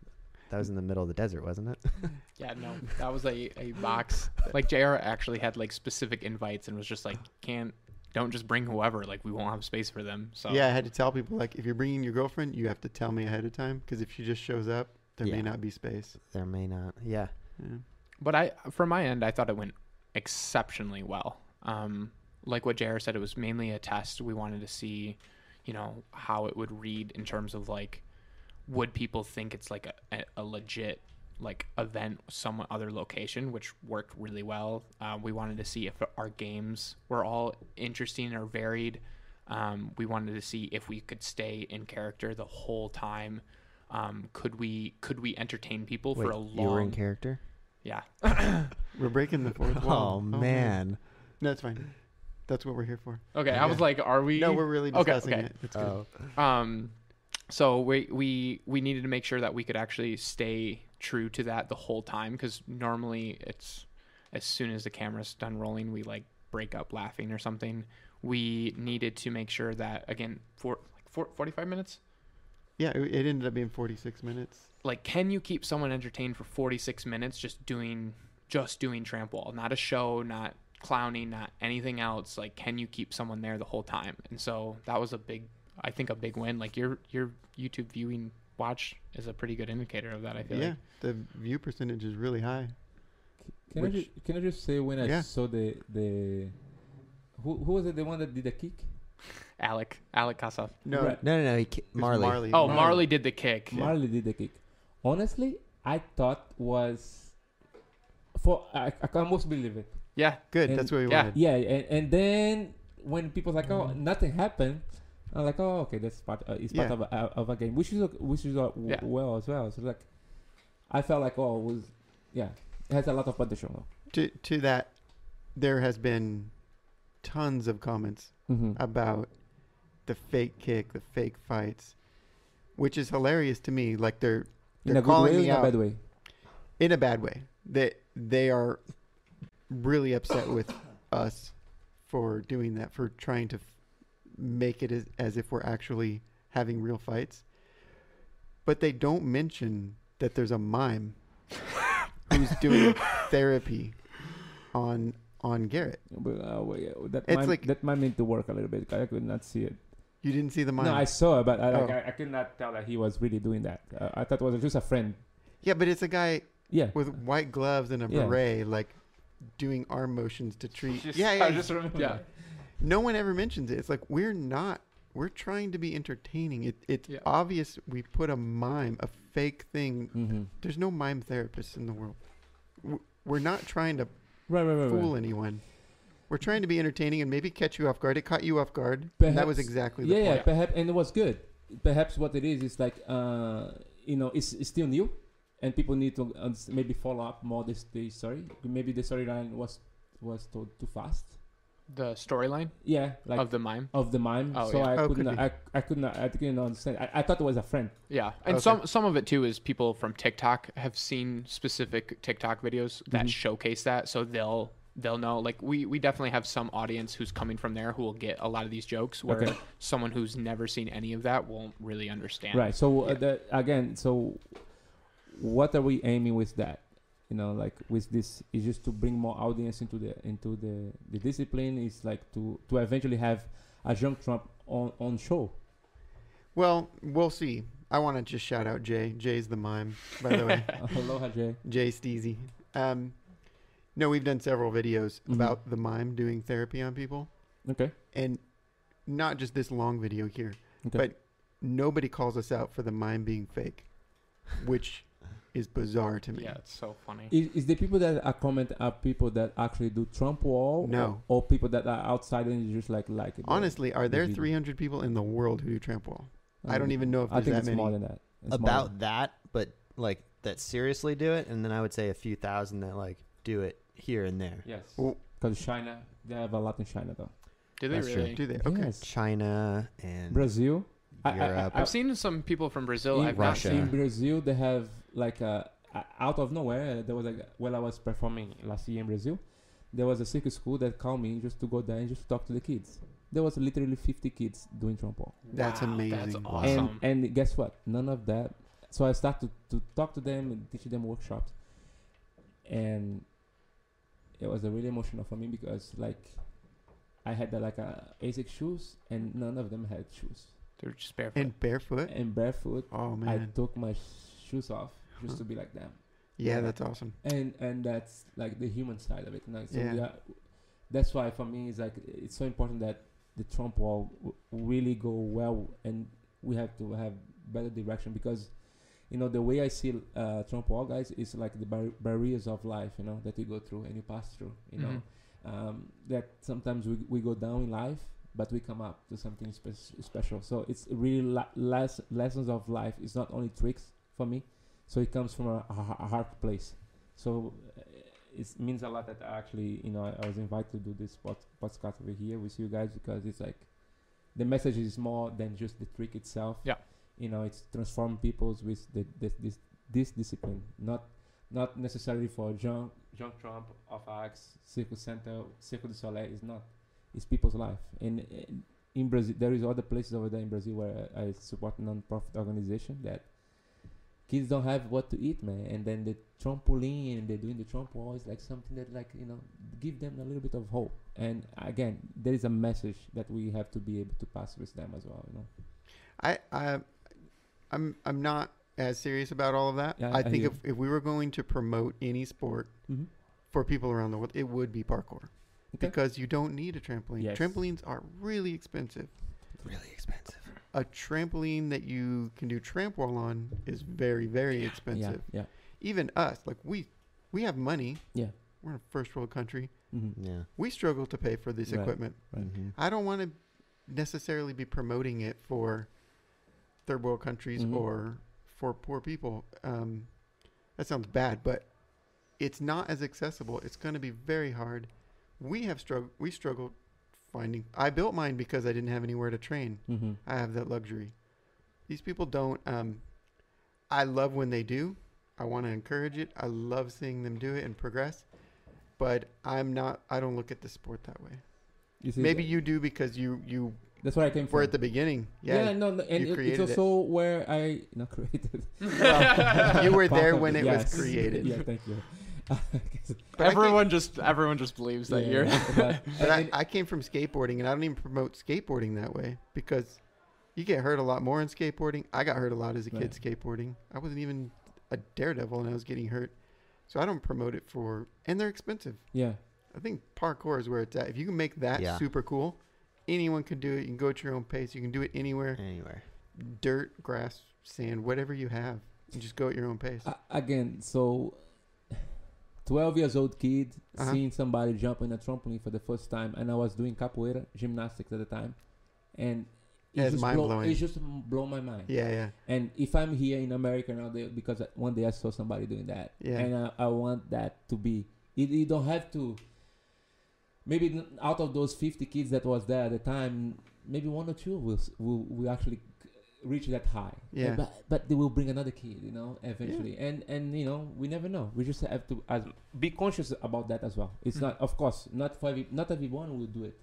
That was in the middle of the desert, wasn't it? Yeah, no, that was a, a box. Like JR actually had like specific invites and was just like, can't, don't just bring whoever. Like we won't have space for them. So yeah i had to tell people like if you're bringing your girlfriend you have to tell me ahead of time because if she just shows up there Yeah. may not be space there may not. Yeah, yeah. But I, from my end, I thought it went exceptionally well. Um, like what JR said, it was mainly a test. We wanted to see, you know, how it would read in terms of like, would people think it's like a, a, a legit like event some other location, which worked really well. Uh, we wanted to see if our games were all interesting or varied. Um, we wanted to see if we could stay in character the whole time. Um, could we could we entertain people Wait, for a long? you were in character. Yeah. We're breaking the fourth wall. Oh, man. No, it's fine. That's what we're here for. Okay, I was like, are we? No, we're really Okay, discussing okay. it. It's good. Oh, Um, so we we we needed to make sure that we could actually stay true to that the whole time because normally it's as soon as the camera's done rolling, we like break up laughing or something. We needed to make sure that again for like for, 45 minutes. Yeah, it, it ended up being 46 minutes. Like, can you keep someone entertained for 46 minutes just doing just doing tramp wall, not a show, not clowning, not anything else? Like, can you keep someone there the whole time? And so that was a big, I think, a big win. Like your your YouTube viewing watch is a pretty good indicator of that. I feel Yeah, like. the view percentage is really high. Can Which- I ju- can I just say when I Yeah. saw the the who who was it the one that did the kick? Alec, Alec Kasov. No, Right. no, no, no. He, ki- Marley. Marley. Oh, Marley. Marley did the kick. Marley did the kick. Honestly, I thought was for I, I can almost believe it. Yeah, Good. And- that's what we yeah. wanted. Yeah, and, and then when people like, oh, nothing happened, I'm like, oh, okay, that's part. Uh, it's part Yeah. of a, of a game, which is which is a, w- Yeah. well as well. So like, I felt like, oh, it was yeah, it has a lot of potential. To to that, there has been tons of comments Mm-hmm. about the fake kick, the fake fights, which is hilarious to me. Like they're In they're a good calling way, or me in a out bad way. in a bad way. They they are really upset with us for doing that, for trying to f- make it as, as if we're actually having real fights. but they don't mention that there's a mime who's doing therapy on on Garrett. But uh, well, yeah, that It's might, like- that might need to work a little bit. I could not see it. You didn't see the mime. No, I saw it, but I, like, Oh. I, I could not tell that he was really doing that. Uh, I thought it was just a friend. yeah, but it's a guy Yeah. with white gloves and a Yeah. beret, like doing arm motions to treat. Just- yeah, yeah. I just remember. Yeah. no one ever mentions it. It's like we're not. We're trying to be entertaining. It, it's Yeah. obvious we put a mime, a fake thing. Mhm. There's no mime therapists in the world. We're not trying to Right, right, right, fool right. anyone. We're trying to be entertaining and maybe catch you off guard. It caught you off guard. and that was exactly the Yeah, yeah, perhaps, and it was good. Perhaps what it is is like, uh, you know, it's, it's still new, and people need to uh, maybe follow up more this the story. Maybe the storyline was was told too fast. The storyline Yeah, like of the mime. of the mime. Oh, so yeah. I Oh, could could not, be. I, I could not, I couldn't understand. I, I thought it was a friend. Yeah, and Okay. some some of it too is people from TikTok have seen specific TikTok videos that Mhm. showcase that, so they'll they'll know. Like we we definitely have some audience who's coming from there who will get a lot of these jokes, where Okay. someone who's never seen any of that won't really understand. Right. So uh, the, again, so what are we aiming with that? You know, like with this is just to bring more audience into the into the the discipline. Is like to to eventually have a Junk Tramp on on show. Well, we'll see. I want to just shout out Jay. Jay's the mime, by the way. Aloha, Jay. Jay Steezy. Um, no, we've done several videos Mhm. about the mime doing therapy on people, Okay. and not just this long video here, Okay. but nobody calls us out for the mime being fake, which is bizarre to me. Yeah, it's so funny. Is, is the people that are comment are people that actually do tramp wall? No. Or, or people that are outside and just like like it? Honestly, are there video. 300 people in the world who do tramp wall? I uh, don't even know if I there's think that it's many. more than that. It's more about than- that, but like that seriously do it, and then I would say a few thousand that like do it here and there. yes. Well- Because China, they have a lot in China though. Do they That's true. really? Do they? Okay. Yes. China and Brazil. I- I- Europe. I- I've seen some people from Brazil. in, I've Russia. not in seen. Brazil, they have like a, a- out of nowhere. uh, There was like when I was performing last year in Brazil, there was a circus school that called me just to go there and just talk to the kids. There was literally 50 kids doing trombone. That's Wow, amazing. That's And- awesome. And and guess what? None of that. So I started to, to talk to them and teach them workshops, and it was a really emotional for me because like I had the, like a ASICS shoes and none of them had shoes They're just barefoot. And barefoot? and barefoot. Oh, man! I took my shoes off just Huh. to be like them. yeah, yeah. that's awesome. and and that's like the human side of it. You know? So Yeah. are, that's why for me it's like it's so important that the tramp wall w- really go well, and we have to have better direction because you know the way I see uh, tramp wall guys is like the bar- barriers of life, you know, that you go through and you pass through. You know, um, that sometimes we we go down in life. But we come up to something spe- special. So it's really la- les- lessons of life. It's not only tricks for me. So it comes from a, a, hard place. So uh, it means a lot that I actually, you know, I, I was invited to do this pod, podcast over here with you guys because it's like the message is more than just the trick itself. Yeah. You know, it's transform peoples with the, this this this discipline, not not necessarily for John John Tramp Off Axis, Circus Center, Circo du Soleil is not. It's people's life. And uh, in Brazil, there is other places over there in Brazil where I, I support non-profit organization that kids don't have what to eat, man. And then the trampoline and they're doing the trampoline is like something that, like, you know, give them a little bit of hope. And again, there is a message that we have to be able to pass with them as well, you know. I, I, I'm, I'm not as serious about all of that. Yeah, I I think hear if, if we were going to promote any sport Mm-hmm. for people around the world, it would be parkour. Okay. Because you don't need a trampoline. Yes. Trampolines are really expensive. really expensive. A trampoline that you can do tramp wall on is very, very expensive. Yeah, Even us, like we, we have money. yeah, We're in a first world country. yeah. Mm-hmm. Yeah. We struggle to pay for this Right. equipment. Right. hmm I don't want to necessarily be promoting it for third world countries Mhm. or for poor people. Um, that sounds bad, but it's not as accessible. It's going to be very hard. We have struggled. We struggled finding. I built mine because I didn't have anywhere to train. Mm-hmm. I have that luxury. These people don't. Um, I love when they do. I want to encourage it. I love seeing them do it and progress. But I'm not. I don't look at the sport that way. You see, Maybe you do because you you That's where I came from. We're at the beginning. yeah, Yeah, no, no, and it, it's it. also where I not created. you were there when it yes. was created. yeah, thank you. But I everyone just everyone just believes that Yeah, you're. but- But I, I came from skateboarding, and I don't even promote skateboarding that way because you get hurt a lot more in skateboarding. I got hurt a lot as a kid Right. skateboarding. I wasn't even a daredevil, and I was getting hurt. So I don't promote it for, and they're expensive. yeah, I think parkour is where it's at. If you can make that Yeah. super cool, anyone can do it. You can go at your own pace. You can do it anywhere. Anywhere. Dirt, grass, sand, whatever you have. You just go at your own pace. A- again, so 12 years old kid Uh-huh. seeing somebody jump in a trampoline for the first time, and I was doing capoeira gymnastics at the time, and Yeah, it's just blow, it just blow my mind. Yeah, yeah. And if I'm here in America now, they, because one day I saw somebody doing that, Yeah. and I, I want that to be. You, you don't have to. Maybe out of those 50 kids that was there at the time, maybe one or two will will, will actually reach that high. Yeah. But, but they will bring another kid, you know, eventually. And and you know, we never know. We just have to as, be conscious about that as well. It's Mm. not, of course, not for every, not everyone will do it.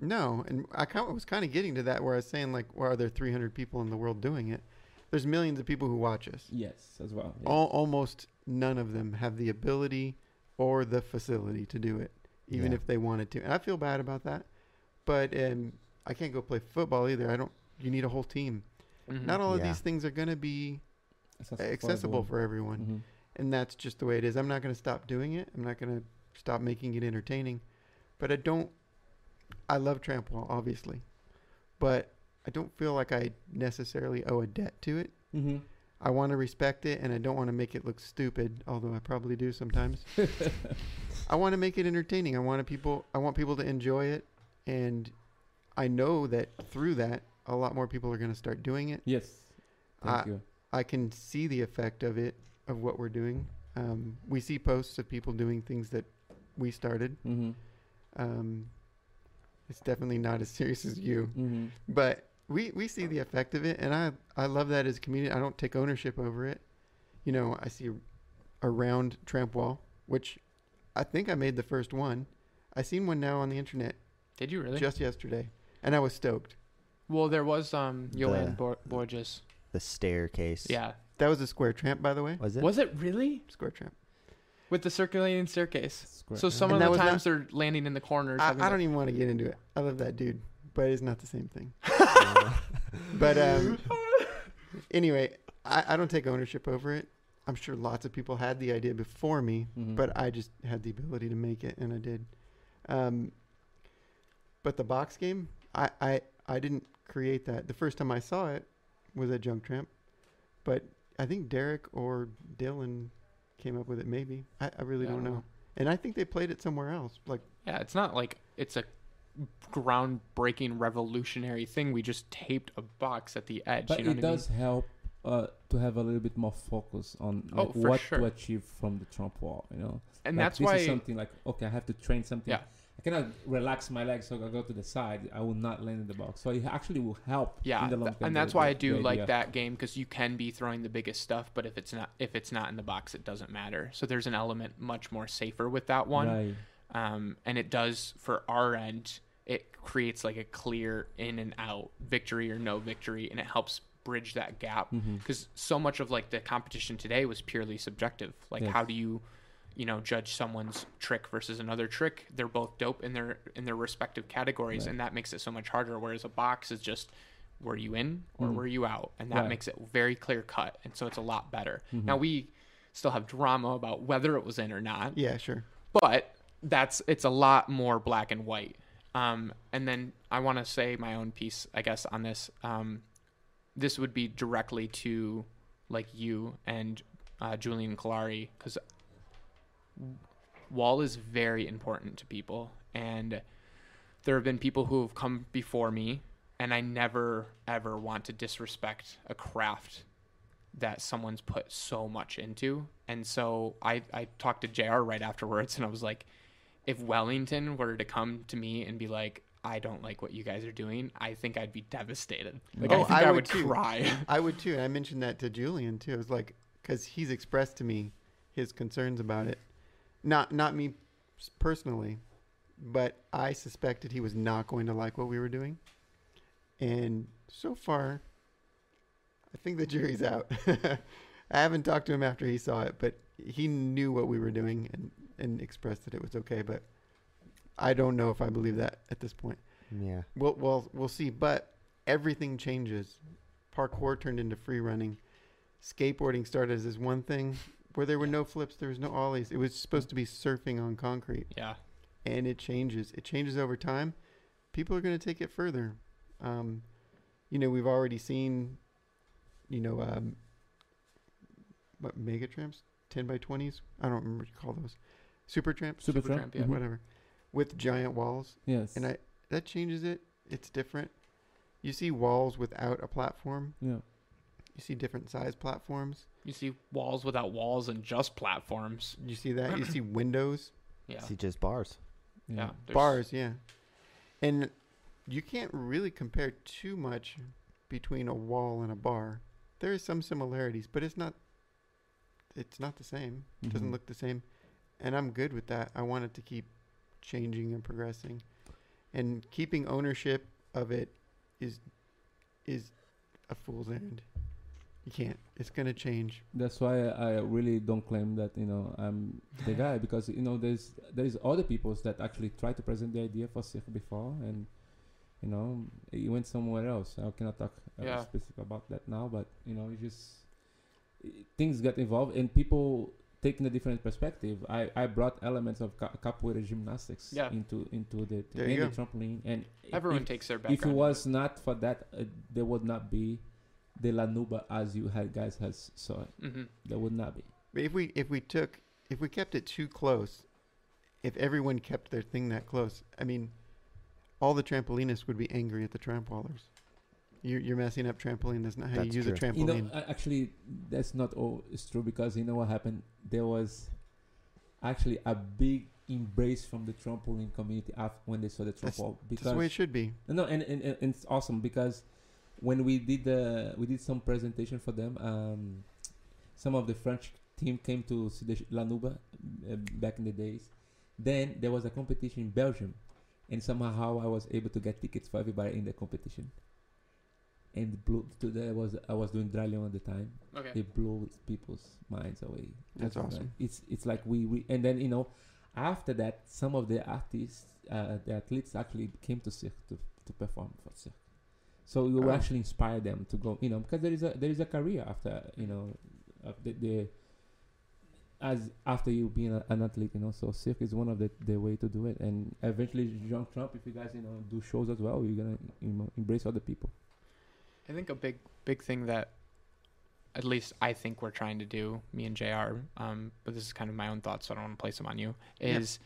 No, and I was kind of getting to that where I was saying like, well, are there 300 people in the world doing it? There's millions of people who watch us. Yes, as well. yeah. All, almost none of them have the ability or the facility to do it, even Yeah. if they wanted to. And I feel bad about that, but um, I can't go play football either. I don't. You need a whole team. Mhm. Not all of Yeah. these things are going to be Accessible accessible for everyone. everyone, Mhm. and that's just the way it is. I'm not going to stop doing it. I'm not going to stop making it entertaining, but I don't. I love tramp wall, obviously, but I don't feel like I necessarily owe a debt to it. Mhm. I want to respect it, and I don't want to make it look stupid, although I probably do sometimes. I want to make it entertaining. I want people. I want people to enjoy it, and I know that through that, a lot more people are going to start doing it. Yes. Thank I- you. I can see the effect of it, of what we're doing. Um, we see posts of people doing things that we started. Mm-hmm. Um, it's definitely not as serious as you, Mm-hmm. but we, we see the effect of it, and I I love that as a community. I don't take ownership over it. You know, I see a round tramp wall, which I think I made the first one. I seen one now on the internet Did you really? just yesterday, and I was stoked. Well, there was um Johan The- Bor- Borges. The staircase. Yeah. That was a square tramp, by the way. Was it? Was it really Square tramp. with the circulating staircase? Square. So some And of the was not- times they're landing in the corners. I, I don't even want to get into it. I love that dude, but it's not the same thing. But um, anyway, I, I don't take ownership over it. I'm sure lots of people had the idea before me, Mhm. but I just had the ability to make it, and I did. Um, but the box game, I, I I didn't create that. The first time I saw it was at Junk Tramp, but I think Derek or Dylan came up with it. Maybe I, I really Yeah, don't don't know. know. And I think they played it somewhere else. Like Yeah, it's not like it's a groundbreaking, revolutionary thing. We just taped a box at the edge. But you know it what I mean? does help uh, to have a little bit more focus on Oh, like, for what sure. to achieve from the tramp wall. You know, and Like, that's this why. is something like okay, I have to train something. Yeah. I cannot relax my legs so I go to the side. I will not land in the box. So it actually will help. yeah, in the long th- and that's why I do like idea. that game because you can be throwing the biggest stuff, but if it's not if it's not in the box, it doesn't matter. So there's an element much more safer with that one. Right. um, and it does for our end it creates like a clear in and out victory or no victory and it helps bridge that gap because so much of like the competition today was purely subjective like Yes. how do you you know judge someone's trick versus another trick they're both dope in their in their respective categories Right. and that makes it so much harder whereas a box is just were you in or Mm. were you out and that Right. makes it very clear cut and so it's a lot better Mhm. now we still have drama about whether it was in or not yeah, sure. but that's it's a lot more black and white um, and then i want to say my own piece i guess on this um, this would be directly to like you and uh, julian kalari because wall is very important to people and there have been people who have come before me and i never ever want to disrespect a craft that someone's put so much into and so i i talked to jr right afterwards and i was like if wellington were to come to me and be like i don't like what you guys are doing i think i'd be devastated like i Oh, think I i, would would, too. cry I would too. And I mentioned that to Julian too. I was like, because he's expressed to me his concerns about it. Not not me personally, but I suspected he was not going to like what we were doing. And so far, I think the jury's out. I haven't talked to him after he saw it, but he knew what we were doing and, and expressed that it was okay. But I don't know if I believe that at this point. Yeah. We'll, we'll, we'll see. But everything changes. Parkour turned into free running. Skateboarding started as this one thing where there were Yeah. no flips, there was no ollies. It was supposed to be surfing on concrete Yeah. and it changes. It changes over time. People are going to take it further. Um, you know, we've already seen, you know, um, what mega tramps, ten by twenties. I don't remember what you call those. Super tramps, Super, Supertramp, Tramp, yeah. mhm. whatever, with giant walls, Yes. and I that changes it. It's different. You see walls without a platform. yeah. You see different size platforms. You see walls without walls and just platforms. You see that. you see windows, Yeah. See just bars. Yeah. Yeah. bars, yeah, and you can't really compare too much between a wall and a bar. There is some similarities, but it's not. It's not the same. It doesn't Mhm. look the same, and I'm good with that. I want it to keep changing and progressing, and keeping ownership of it is is a fool's end. You can't. It's gonna change. That's why I really don't claim that you know I'm the guy because you know there's there's other peoples that actually try to present the idea for Cirque before and you know it went somewhere else. I cannot talk uh, Yeah. specific about that now, but you know it just i- things got involved and people taking a different perspective. I, I brought elements of ca- capoeira gymnastics Yeah. into into the There you the trampoline and Everyone if, takes their back. if it was not for that, uh, there would not be the La Nouba as you had guys has saw it. hmm There would not be. But if we if we took if we kept it too close, if everyone kept their thing that close, I mean, all the trampolinists would be angry at the trampoliers. You're you're messing up trampoline. That's not how That's you use a true. You know, trampoline. actually, that's not all. It's true because you know what happened. There was actually a big embrace from the trampoline community after when they saw the That's- trampoline That's the way it should be. no, and, and, and it's awesome because when we did the we did some presentation for them. Um, some of the French team came to see the sh- La Nouba uh, back in the days. Then there was a competition in Belgium, and somehow I was able to get tickets for everybody in the competition. And blew to that was I was doing Dralion at the time. Okay. It blew people's minds away. That's Like, awesome. It's it's like we, we and then you know, after that, some of the artists, uh, the athletes actually came to Cirque to, to perform for Cirque. So we will Oh. actually inspire them to go, you know, because there is a there is a career after you know, the, the as after you being a, an athlete, you know. So Cirque is one of the, the way to do it, and eventually Junk Tramp, if you guys you know do shows as well, you're gonna you know embrace other people. I think a big big thing that at least I think we're trying to do, me and JR, um, but this is kind of my own thoughts, so I don't want to place them on you, Yeah. is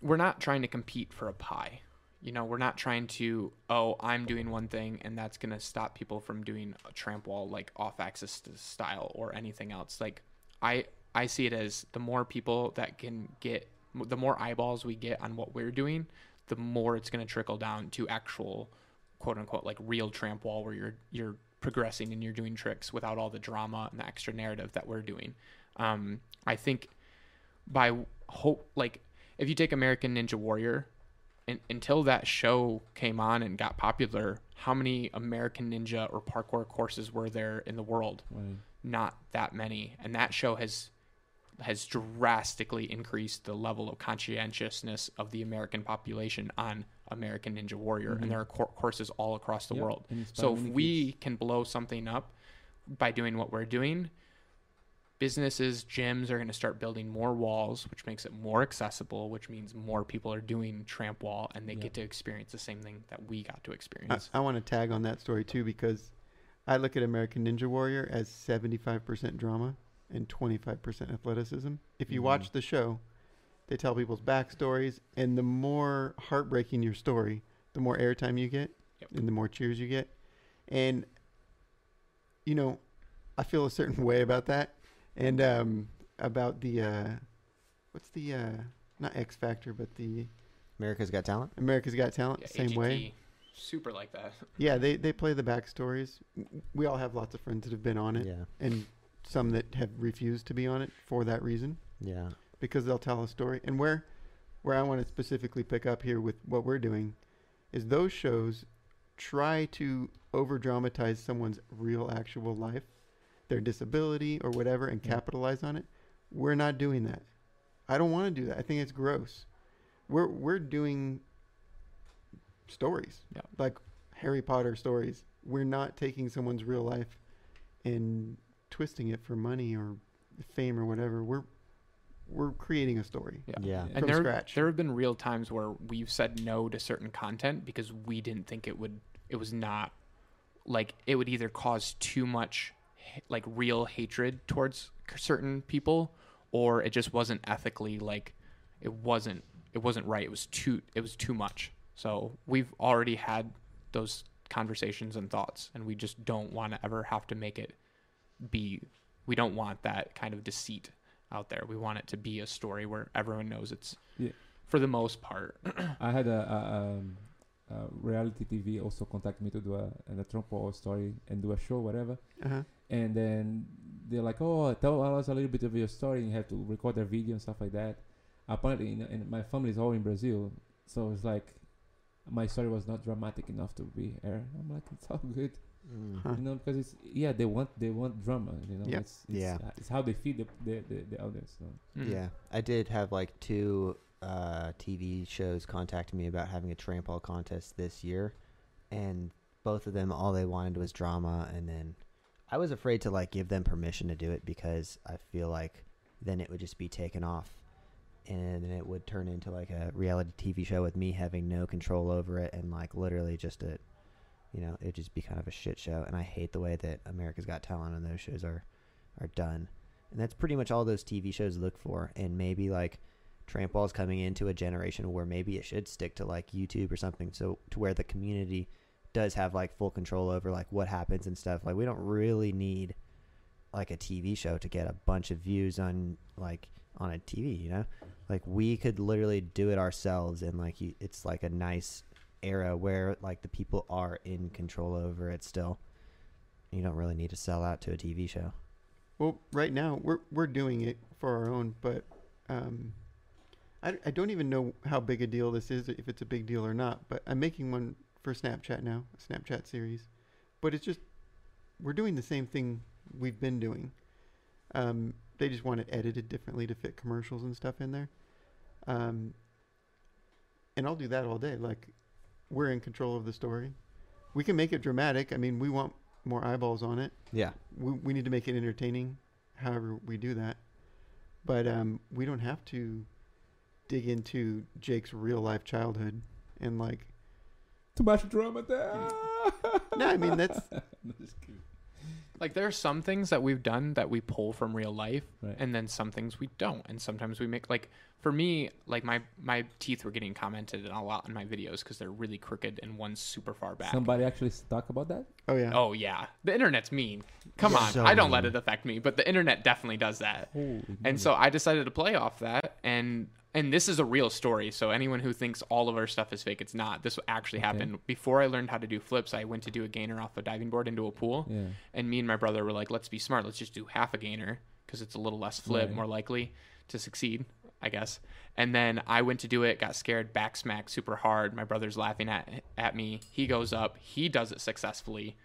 we're not trying to compete for a pie. You know, we're not trying to, oh, I'm doing one thing and that's going to stop people from doing a tramp wall like off axis style or anything else. Like, I, I see it as the more people that can get, the more eyeballs we get on what we're doing, the more it's going to trickle down to actual quote unquote like real tramp wall where you're you're progressing and you're doing tricks without all the drama and the extra narrative that we're doing. Um, I think by hope like if you take American Ninja Warrior, and, until that show came on and got popular, how many American Ninja or parkour courses were there in the world? Not that many, and that show has has drastically increased the level of conscientiousness of the American population on American Ninja Warrior, Mhm. and there are cour courses all across the Yep, world. So if we can blow something up by doing what we're doing, businesses, gyms are going to start building more walls, which makes it more accessible, which means more people are doing tramp wall and they Yeah. get to experience the same thing that we got to experience. I want to tag on that story too because I look at American Ninja Warrior as 75% drama and 25% athleticism. If you Mhm. watch the show, they tell people's backstories, and the more heartbreaking your story, the more airtime you get, Yep. and the more cheers you get. And, you know, I feel a certain way about that. And um, about the, uh, what's the, uh, not X Factor, but the America's Got Talent. America's Got Talent, Yeah, same AGT, way. Super like that. Yeah, they they play the backstories. W- We all have lots of friends that have been on it, Yeah. and some that have refused to be on it for that reason Yeah. because they'll tell a story. And where where I want to specifically pick up here with what we're doing is those shows try to over dramatize someone's real actual life, their disability or whatever, and Yeah. capitalize on it. We're not doing that. I don't want to do that. I think it's gross. We're we're doing stories. Yeah. Like Harry Potter stories. We're not taking someone's real life and twisting it for money or fame or whatever. We're we're creating a story. Yeah. Yeah. And there, scratch. there have been real times where we've said no to certain content because we didn't think it would. It was not like it would either cause too much ha- like real hatred towards certain people, or it just wasn't ethically like it wasn't it wasn't right. It was too it was too much. So we've already had those conversations and thoughts, and we just don't want to ever have to make it be. We don't want that kind of deceit out there. We want it to be a story where everyone knows it's Yeah. for the most part. I had a, a, um, a reality TV also contact me to do a, a Tramp Wall story and do a show, whatever. Uh-huh. And then they're like, "Oh, tell us a little bit of your story." And you have to record their video and stuff like that. Apparently, you know, and my family is all in Brazil, so it's like my story was not dramatic enough to be aired. I'm like, it's all good, Mm. Huh. you know, because it's yeah, they want they want drama, you know. Yeah. It's, it's, Yeah. uh, it's how they feed the the, the, the audience. So. Mm. Yeah, I did have like two uh, TV shows contact me about having a tramp wall contest this year, and both of them all they wanted was drama, and then I was afraid to like give them permission to do it because I feel like then it would just be taken off, and then it would turn into like a reality TV show with me having no control over it, and like literally just a, you know, it'd just be kind of a shit show, and I hate the way that America's Got Talent and those shows are, are done. And that's pretty much all those TV shows look for. And maybe like Trampwall's coming into a generation where maybe it should stick to like YouTube or something. So to where the community does have like full control over like what happens and stuff. Like we don't really need like a TV show to get a bunch of views on like on a TV, you know? Like we could literally do it ourselves and like you, it's like a nice era where like the people are in control over it still. You don't really need to sell out to a TV show. Well, right now we're we're doing it for our own, but um, I, I don't even know how big a deal this is, if it's a big deal or not. But I'm making one for Snapchat now, a Snapchat series. But it's just we're doing the same thing we've been doing. Um, they just want it edited differently to fit commercials and stuff in there. Um, and I'll do that all day. Like we're in control of the story. We can make it dramatic. I mean, we want more eyeballs on it Yeah. we, we need to make it entertaining however we do that but um, we don't have to dig into jake's real life childhood and like Too much drama there. no i mean that's No, just kidding. Like there are some things that we've done that we pull from real life, Right. and then some things we don't. And sometimes we make like for me, like my my teeth were getting commented a lot in my videos because they're really crooked and one's super far back. Somebody actually talk about that. oh yeah Oh yeah, the internet's mean. Come Yeah. on, So I don't let it affect me, but the internet definitely does that. Holy And so I decided to play off that and and this is a real story. So anyone who thinks all of our stuff is fake, it's not. This actually Okay. happened. Before I learned how to do flips, I went to do a gainer off a diving board into a pool. yeah. And me and my brother were like, let's be smart. Let's just do half a gainer because it's a little less flip, Right. more likely to succeed, I guess. And then I went to do it, got scared, back smack super hard. My brother's laughing at at me. He goes up, he does it successfully.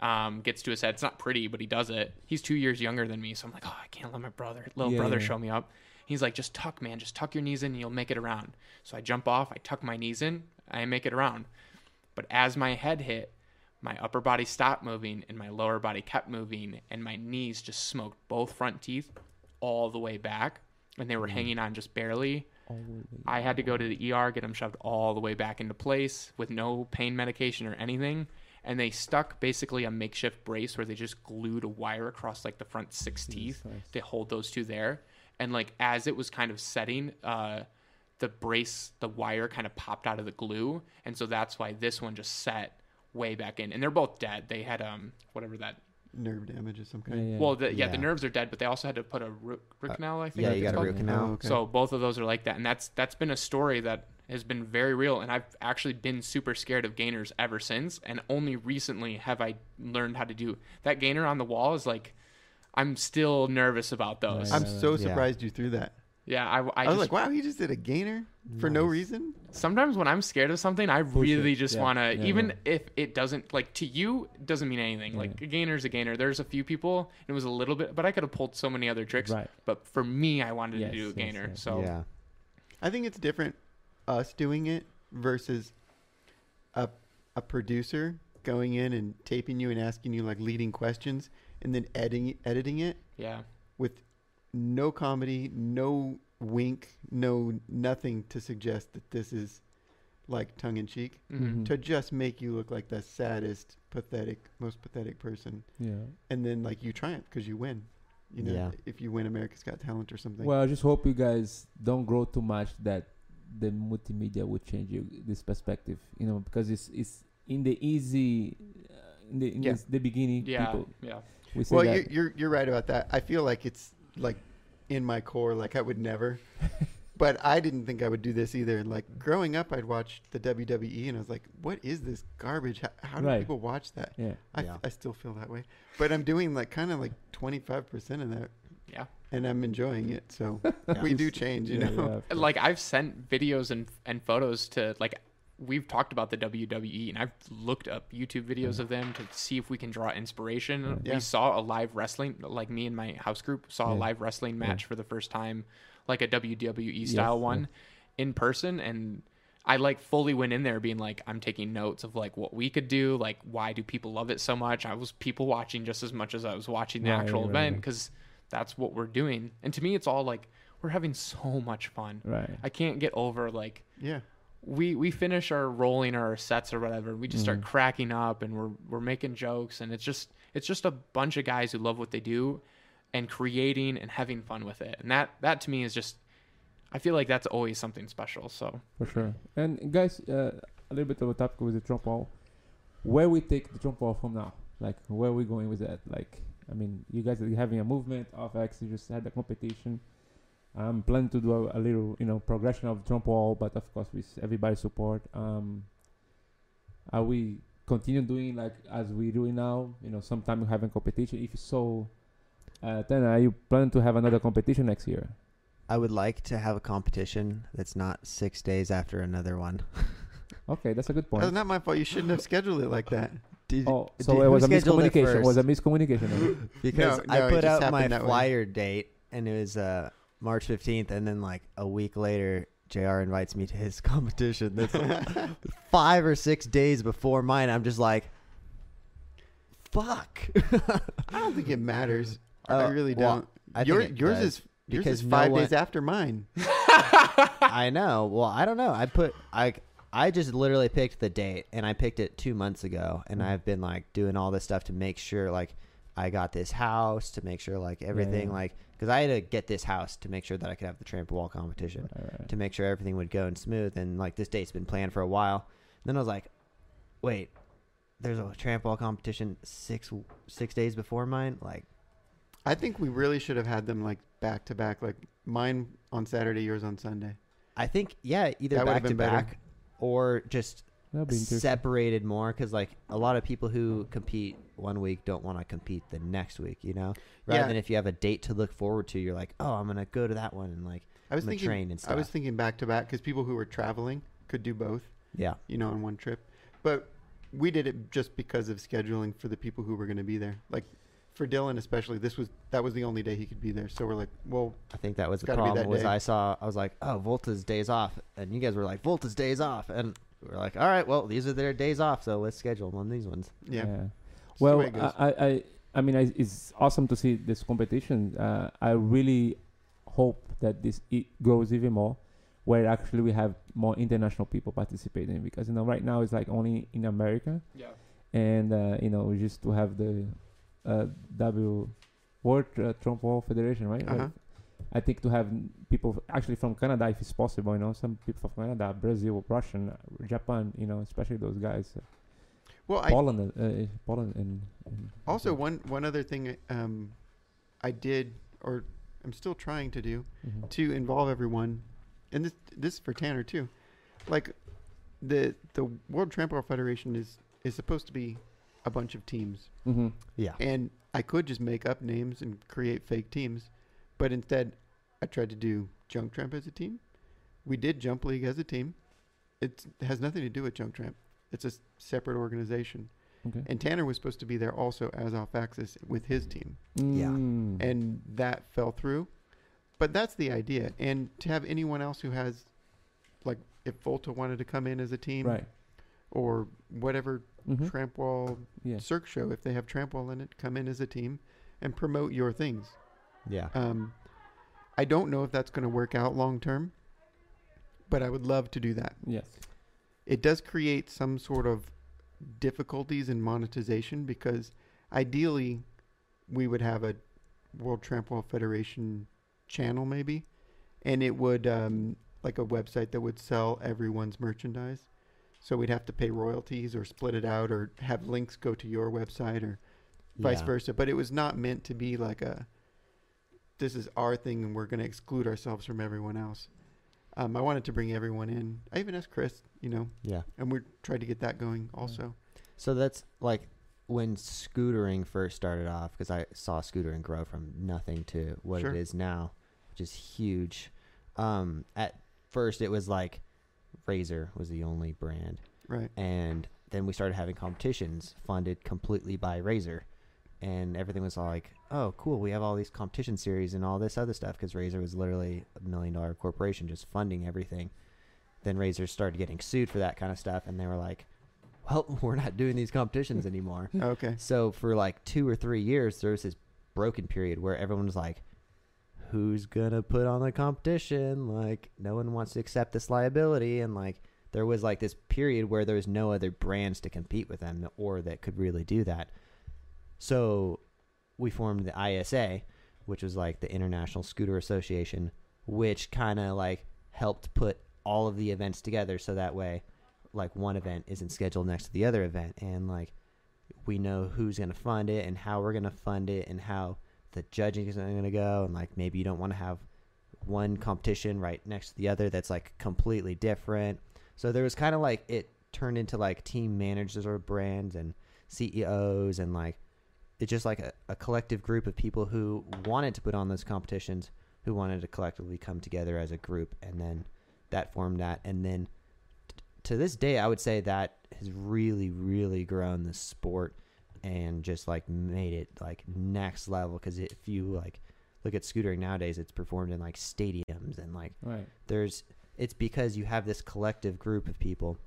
Um, gets to his head. It's not pretty, but he does it. He's two years younger than me, so I'm like, oh, I can't let my brother, little Yeah, brother, yeah. show me up. He's like, just tuck, man, just tuck your knees in, and you'll make it around. So I jump off, I tuck my knees in, I make it around. But as my head hit, my upper body stopped moving and my lower body kept moving, and my knees just smoked both front teeth all the way back, and they were hanging on just barely. I had to go to the ER, get them shoved all the way back into place with no pain medication or anything. And they stuck basically a makeshift brace where they just glued a wire across like the front six teeth to hold those two there. And like as it was kind of setting, uh, the brace, the wire kind of popped out of the glue, and so that's why this one just set way back in. And they're both dead. They had um whatever that. nerve damage of some kind yeah. Well, the, yeah. the nerves are dead, but they also had to put a root, root Uh, canal. I think. Yeah, I you think got it's a root canal. Oh, okay. So both of those are like that, and that's that's been a story that has been very real, and I've actually been super scared of gainers ever since, and only recently have I learned how to do that gainer on the wall. Is like, I'm still nervous about those. I'm so Yeah. surprised you threw that Yeah, I, I, I, was just, like, wow, he just did a gainer for no reason. sometimes when I'm scared of something, I Push really it. just Yeah, want to, yeah, even yeah. if it doesn't, like to you, it doesn't mean anything. Yeah. Like a gainer's a gainer. There's a few people, and it was a little bit, but I could have pulled so many other tricks. Right. But for me, I wanted Yes, to do a yes, gainer. yes. So yeah, I think it's different us doing it versus a a producer going in and taping you and asking you like leading questions and then editing editing it yeah, with no comedy, no wink, no nothing to suggest that this is like tongue in cheek Mhm. Mhm. to just make you look like the saddest, pathetic, most pathetic person, Yeah. and then like you triumph because you win. You know, Yeah. if you win America's Got Talent or something. Well, I just hope you guys don't grow too much that the multimedia will change you this perspective. You know, because it's it's in the easy, uh, in the in Yeah. this- the beginning. yeah, people, yeah. We say well, that. you're, you're you're right about that. I feel like it's like in my core, like I would never. but I didn't think I would do this either. Like growing up, I'd watch the WWE, and I was like, "What is this garbage? How, how do Right. people watch that?" yeah. I, Yeah. I still feel that way, but I'm doing like kind of like 25 percent of that, Yeah. and I'm enjoying it. So Yeah. we do change, you Yeah, know. yeah. Like I've sent videos and and photos to like we've talked about the WWE and I've looked up YouTube videos mm. of them to see if we can draw inspiration. Yeah. We saw a live wrestling like me and my house group saw a live wrestling Yeah. match for the first time, like a WWE style yeah. one in person and I like fully went in there being like I'm taking notes of like what we could do, like why do people love it so much? I was people watching just as much as I was watching the Right, actual right, event right. cuz that's what we're doing. And to me it's all like we're having so much fun. right. I can't get over like Yeah, we we finish our rolling or our sets or whatever. We just start Mhm. cracking up and we're we're making jokes and it's just it's just a bunch of guys who love what they do and creating and having fun with it. And that that to me is just I feel like that's always something special. So For sure. And guys, uh, a little bit of a topic with the tramp wall. Where we take the tramp wall from now? Like, where are we going with that? Like, I mean, you guys are having a movement of X. You just had the competition. I'm planning to do a, a little, you know, progression of tramp wall, but of course with everybody's support. Um, are we continue doing like as we doing now? You know, sometime having competition. If so, uh, then are you planning to have another competition next year? I would like to have a competition that's not six days after another one. Okay, that's a good point. that's not my fault. You shouldn't have scheduled it like that. Did, Oh, did- so it who was a scheduled it miscommunication. Was a miscommunication. because No, I no, it put out my happened that way. flyer date and it was uh, March 15th, and then like a week later, Jr. invites me to his competition. That's like five or six days before mine. I'm just like, fuck. I don't think it matters. I Uh, really well, don't. I Your, it yours does, is yours because is no five one- days after mine. I know. Well, I don't know. I put I I just literally picked the date and I picked it 2 months ago and Mhm. I've been like doing all this stuff to make sure like I got this house to make sure like everything yeah. like cuz I had to get this house to make sure that I could have the tramp wall competition Right, right. to make sure everything would go and smooth and like this date's been planned for a while. And then I was like, "Wait, there's a tramp wall competition 6 6 days before mine?" Like I think we really should have had them like back to back, like mine on Saturday, yours on Sunday. I think yeah, either That back to been better. back or just That'll be interesting. separated more because like a lot of people who compete one week don't want to compete the next week you know rather Yeah. than if you have a date to look forward to you're like oh i'm gonna go to that one and like I was I'm gonna thinking, train and I was thinking back to back because people who were traveling could do both, yeah you know, on one trip. But we did it just because of scheduling for the people who were going to be there. Like for Dylan especially, this was that was the only day he could be there. So we're like, well, i think that was the gotta be problem that was day. i saw i was like oh volta's days off and you guys were like volta's days off and we are like all right well these are their days off so let's schedule one of these ones yeah. Yeah. Well, way it goes. I, I, I mean, I, it's awesome to see this competition. Uh, I really hope that this it grows even more, where actually we have more international people participating. Because you know, right now it's like only in America, yeah. and uh, you know, just to have the uh, W World uh, Tramp Wall Federation, right? Uh-huh. Like, I think to have people actually from Canada, if it's possible, you know, some people from Canada, Brazil, Russian, Japan, you know, especially those guys, uh, well, I Poland, uh, uh, Poland, and, and also one one other thing um, I did or I'm still trying to do Mhm. to involve everyone, and this this is for Tanner too. Like the the World Trampoline Federation is is supposed to be a bunch of teams, Mhm. yeah and I could just make up names and create fake teams, but instead I tried to do Junk Tramp as a team. We did Jump League as a team. It has nothing to do with Junk Tramp. It's a s- separate organization. Okay. And Tanner was supposed to be there also as off axis with his team. Yeah. Mm. And that fell through. But that's the idea. And to have anyone else who has, like, if Volta wanted to come in as a team right. or whatever Mm-hmm. Trampwall Yeah. Cirque show, if they have Trampwall in it, come in as a team and promote your things. Yeah. Um, I don't know if that's going to work out long term, but I would love to do that. Yes. It does create some sort of difficulties in monetization because ideally we would have a World Trampoline Federation channel maybe, and it would um, like a website that would sell everyone's merchandise. So we'd have to pay royalties or split it out or have links go to your website or vice Yeah. versa. But it was not meant to be like a this is our thing and we're going to exclude ourselves from everyone else. Um, I wanted to bring everyone in. I even asked Chris, you know, Yeah. and we tried to get that going also. So that's like when scootering first started off, because I saw scootering grow from nothing to what Sure. it is now, which is huge. Um, at first, it was like Razor was the only brand, Right. and then we started having competitions funded completely by Razor, and everything was all like, "Oh, cool! We have all these competition series and all this other stuff." Because Razor was literally a million dollar corporation just funding everything. Then Razor started getting sued for that kind of stuff, and they were like, "Well, we're not doing these competitions anymore." Okay. so for like two or three years, there was this broken period where everyone was like, "Who's gonna put on the competition?" Like, no one wants to accept this liability, and like, there was like this period where there was no other brands to compete with them or that could really do that. So we formed the ISA, which was like the International Scooter Association, which kind of like helped put all of the events together so that way like one event isn't scheduled next to the other event. And like we know who's going to fund it and how we're going to fund it and how the judging is going to go. And like maybe you don't want to have one competition right next to the other that's like completely different. So there was kind of like it turned into like team managers or brands and ceos and like it's just like a, a collective group of people who wanted to put on those competitions who wanted to collectively come together as a group and then that formed that. And then t- to this day i would say that has really really grown the sport and just like made it like next level. Because if you like look at scootering nowadays it's performed in like stadiums and like Right. there's it's because you have this collective group of people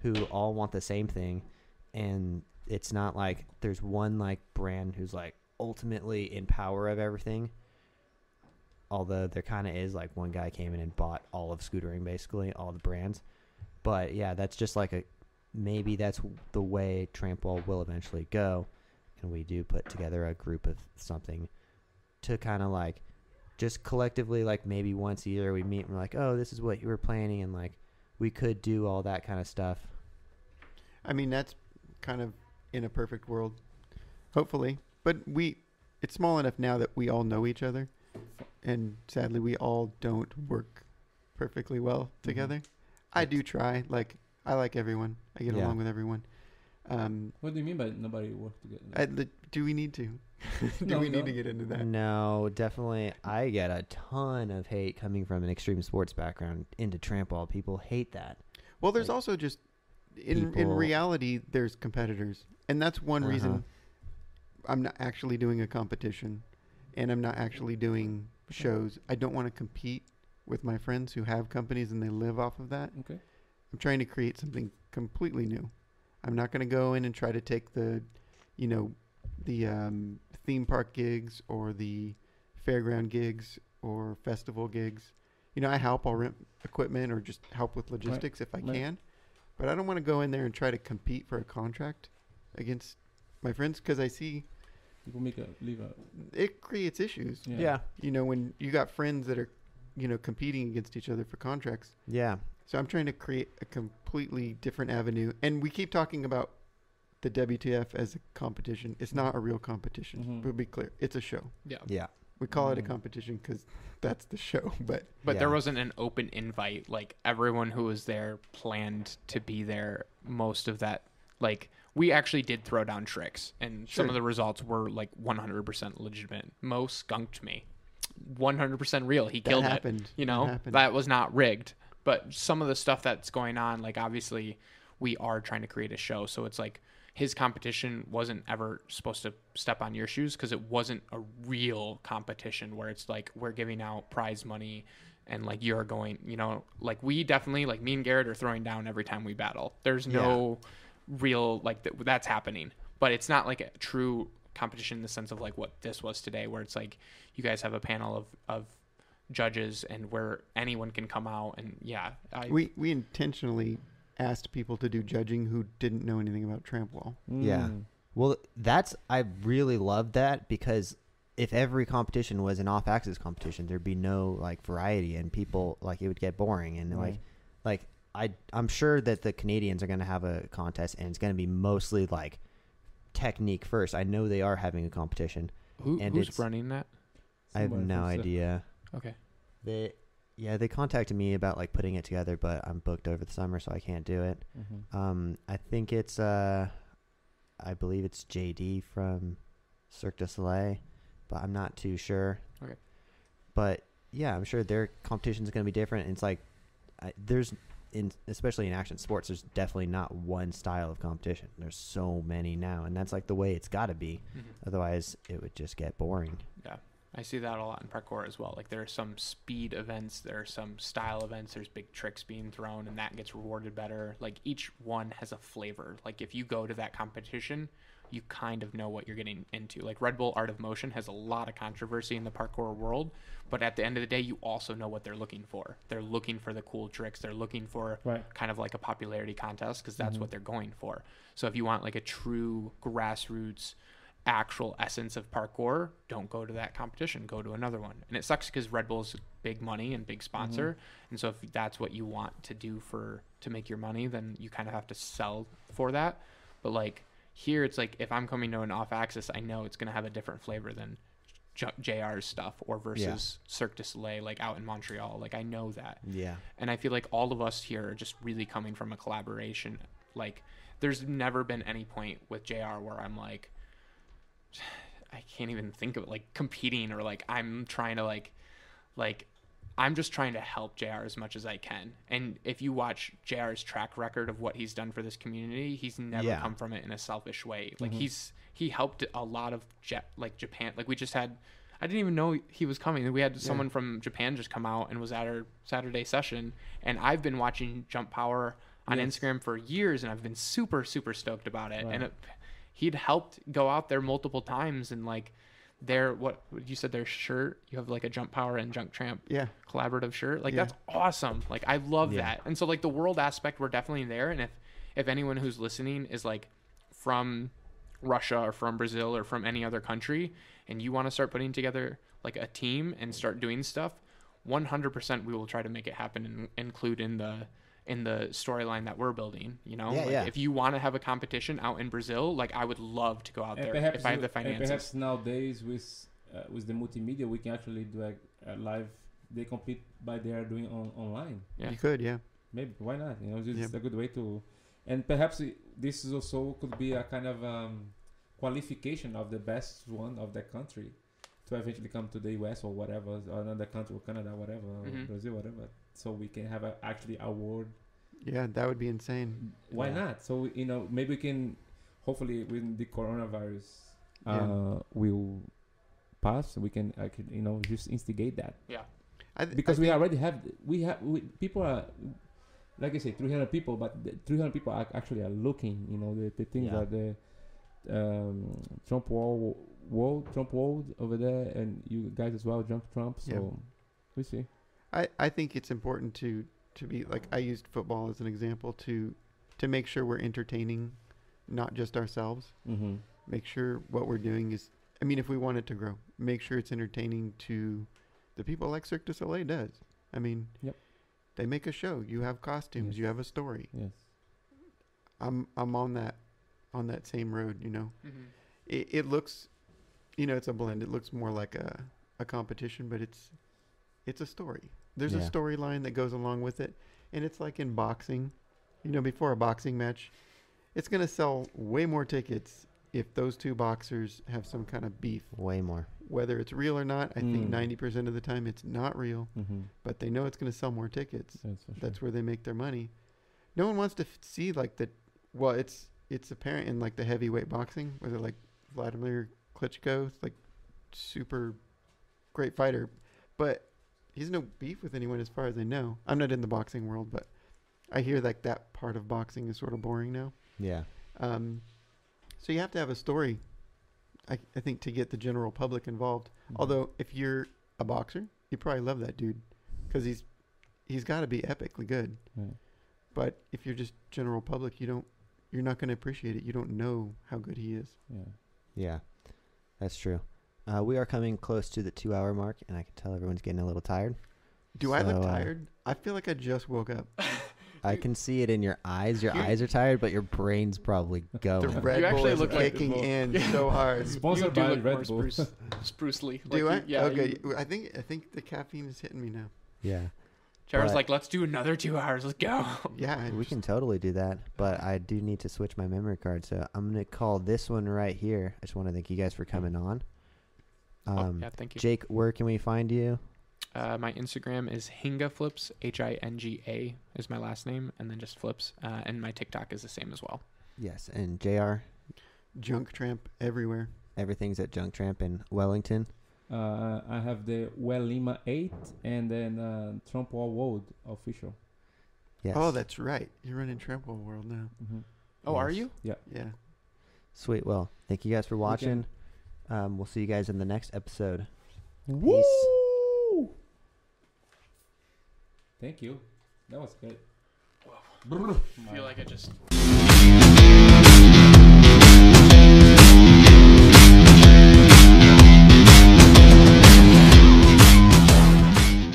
who all want the same thing. And it's not like there's one like brand who's like ultimately in power of everything. Although there kind of is like one guy came in and bought all of scootering basically all the brands. But yeah that's just like a maybe that's the way trampwall will eventually go. And we do put together a group of something to kind of like just collectively like maybe once a year we meet and we're like oh this is what you were planning and like we could do all that kind of stuff. I mean, that's kind of in a perfect world, hopefully. But we, it's small enough now that we all know each other, and sadly, we all don't work perfectly well together. I do try. Like, I like everyone. I get Yeah. along with everyone. Um, What do you mean by nobody work together? I, li- do we need to? do No, we need no. to get into that? no definitely i get a ton of hate coming from an extreme sports background into trampwall people hate that Well, there's Like, also just in in reality, there's competitors, and that's one Uh-huh. reason I'm not actually doing a competition, and I'm not actually doing shows. I don't want to compete with my friends who have companies and they live off of that. okay. I'm trying to create something completely new. I'm not going to go in and try to take the, you know, the um, theme park gigs or the fairground gigs or festival gigs. You know, I help. I'll rent equipment or just help with logistics if I Right. can. But I don't want to go in there and try to compete for a contract against my friends because I see People make a leave a it creates issues. yeah. yeah You know, when you got friends that are, you know, competing against each other for contracts. yeah So I'm trying to create a completely different avenue. And we keep talking about the WTF as a competition. It's not a real competition. Mhm. We'll be clear. It's a show. Yeah. yeah We call it a Mhm. competition because that's the show. But But there Yeah. wasn't an open invite. Like everyone who was there planned to be there. Most of that, like we actually did throw down tricks, and some Sure. of the results were like 100% legitimate. Mo skunked me. 100% real. He That killed it. happened. You That know, happened. that was not rigged. But some of the stuff that's going on, like obviously, we are trying to create a show. So it's like his competition wasn't ever supposed to step on your shoes because it wasn't a real competition where it's like we're giving out prize money and like you're going, you know, like we definitely, like me and Garrett are throwing down every time we battle. There's no real, like, th- that's happening. But it's not like a true competition in the sense of like what this was today, where it's like you guys have a panel of, of judges and where anyone can come out and yeah I, we we intentionally asked people to do judging who didn't know anything about tramp wall. Yeah. Mm. Well, that's I really love that because if every competition was an off-axis competition, there'd be no like variety, and people like it would get boring. And like, Right. like I I'm sure that the Canadians are gonna have a contest, and it's gonna be mostly like technique first. I know they are having a competition. who, and who's running that I have Somebody no from Sa- idea. okay They yeah they contacted me about like putting it together, but I'm booked over the summer, so I can't do it. Mhm. Um, I think it's uh, I believe it's JD from Cirque du Soleil, but I'm not too sure. Okay. But yeah, I'm sure their competition is going to be different. It's like I, there's in especially in action sports, there's definitely not one style of competition. There's so many now, and that's like the way it's got to be. Otherwise, it would just get boring. I see that a lot in parkour as well like there are some speed events there are some style events there's big tricks being thrown and that gets rewarded better like each one has a flavor like if you go to that competition you kind of know what you're getting into like red bull art of motion has a lot of controversy in the parkour world but at the end of the day you also know what they're looking for they're looking for the cool tricks they're looking for Right. kind of like a popularity contest because that's Mhm. what they're going for. So if you want like a true grassroots actual essence of parkour, don't go to that competition, go to another one. And it sucks because Red Bull's big money and big sponsor. Mm-hmm. And so if that's what you want to do for to make your money, then you kind of have to sell for that. But like here it's like if I'm coming to an off axis, I know it's going to have a different flavor than J- JR's stuff or versus Cirque du Soleil like out in Montreal. Like I know that Yeah. and I feel like all of us here are just really coming from a collaboration. Like, there's never been any point with JR where I'm like, I can't even think of it like competing or like I'm trying to like, like, I'm just trying to help JR as much as I can. And if you watch JR's track record of what he's done for this community, he's never Yeah. come from it in a selfish way. Like Mhm. he's he helped a lot of jet like Japan. Like we just had I didn't even know he was coming. We had someone from Japan just come out and was at our Saturday session. And I've been watching Jump Power on Yes. Instagram for years, and I've been super, super stoked about it. Right. And it, he'd helped go out there multiple times, and like their what you said their shirt, you have like a Jump Power and Junk Tramp Yeah. collaborative shirt. Like Yeah. that's awesome. Like I love Yeah. that. And so like the world aspect we're definitely there and if if anyone who's listening is like from Russia or from Brazil or from any other country and you want to start putting together like a team and start doing stuff, 100% we will try to make it happen and include in the in the storyline that we're building, you know? Yeah, like yeah. if you want to have a competition out in Brazil, like I would love to go out And there perhaps, if I have the you- and finances. perhaps nowadays with uh, with the multimedia, we can actually do a, a live. They compete by they are doing on online. Yeah. You could, yeah. Maybe why not? You know, it's Yeah. a good way to, and perhaps it, this is also could be a kind of um, qualification of the best one of that country to eventually come to the US or whatever, or another country, or Canada, whatever, or Mhm. Brazil, whatever. So we can have a, actually award. Yeah, that would be insane. Why Yeah. not? So you know, maybe we can, hopefully, when the coronavirus Yeah. uh, will pass, we can, I could, you know, just instigate that I th- because I we already have we have we, people are like I say 300 people but 300 people are actually are looking you know the, the things Yeah. are the um, Tramp wall wall Tramp wall over there and you guys as well Junk Tramp so Yeah. we see I, I think it's important to to be like I used football as an example to to make sure we're entertaining not just ourselves. mm-hmm. Make sure what we're doing is I mean if we want it to grow, make sure it's entertaining to the people like Cirque du Soleil does. I mean, Yep. they make a show, you have costumes, Yes. you have a story. yes I'm I'm on that on that same road, you know. Mhm. It it looks you know, it's a blend. It looks more like a a competition, but it's it's a story. There's a storyline that goes along with it, and it's like in boxing. You know, before a boxing match, it's going to sell way more tickets if those two boxers have some kind of beef, Way more. whether it's real or not, I think Mm. ninety percent of the time it's not real. Mm-hmm. But they know it's going to sell more tickets. That's sure. That's where they make their money. No one wants to f- see like the. Well, it's it's apparent in like the heavyweight boxing, where they're like Vladimir Klitschko, like super great fighter, but he's no beef with anyone as far as I know. I'm not in the boxing world, but I hear like that part of boxing is sort of boring now. Yeah. Um, so you have to have a story, I, I think, to get the general public involved. Mhm. Although if you're a boxer, you probably love that dude because he's he's got to be epically good. Right. But if you're just general public, you don't you're not going to appreciate it. You don't know how good he is. Yeah. Yeah. That's true. Uh, we are coming close to the two hour mark, and I can tell everyone's getting a little tired. Do I look So, uh, tired? I feel like I just woke up. I can see it in your eyes. Your eyes are tired, but your brain's probably The going. Red Bull actually is look like- kicking in Yeah. so hard. Sponsored you do by look Red Bull. Spruce, Sprucely. Do I? Like you- yeah. okay. you- I think I think the caffeine is hitting me now. yeah. Jared's But- like, let's do another two hours. Let's go. Yeah. I We just- can totally do that, but I do need to switch my memory card, so I'm gonna call this one right here. I just want to thank you guys for coming on. Oh, Um, yeah, thank you. Jake, where can we find you? Uh, my Instagram is Hinga Flips. H I N G A is my last name, and then just Flips. Uh, and my TikTok is the same as well. Yes, and Jr. Junk tramp everywhere. Everything's at Junk Tramp in Wellington. Uh, I have the Well Lima 8 and then uh, Tramp Wall World official. Yes. Oh, that's right. You're running Tramp Wall World now. Mm-hmm. Oh, are Yes. you? Yeah. sweet. Well, thank you guys for watching. Weekend. Um, we'll see you guys in the next episode. Woo! Peace. Thank you. That was good. I feel like I just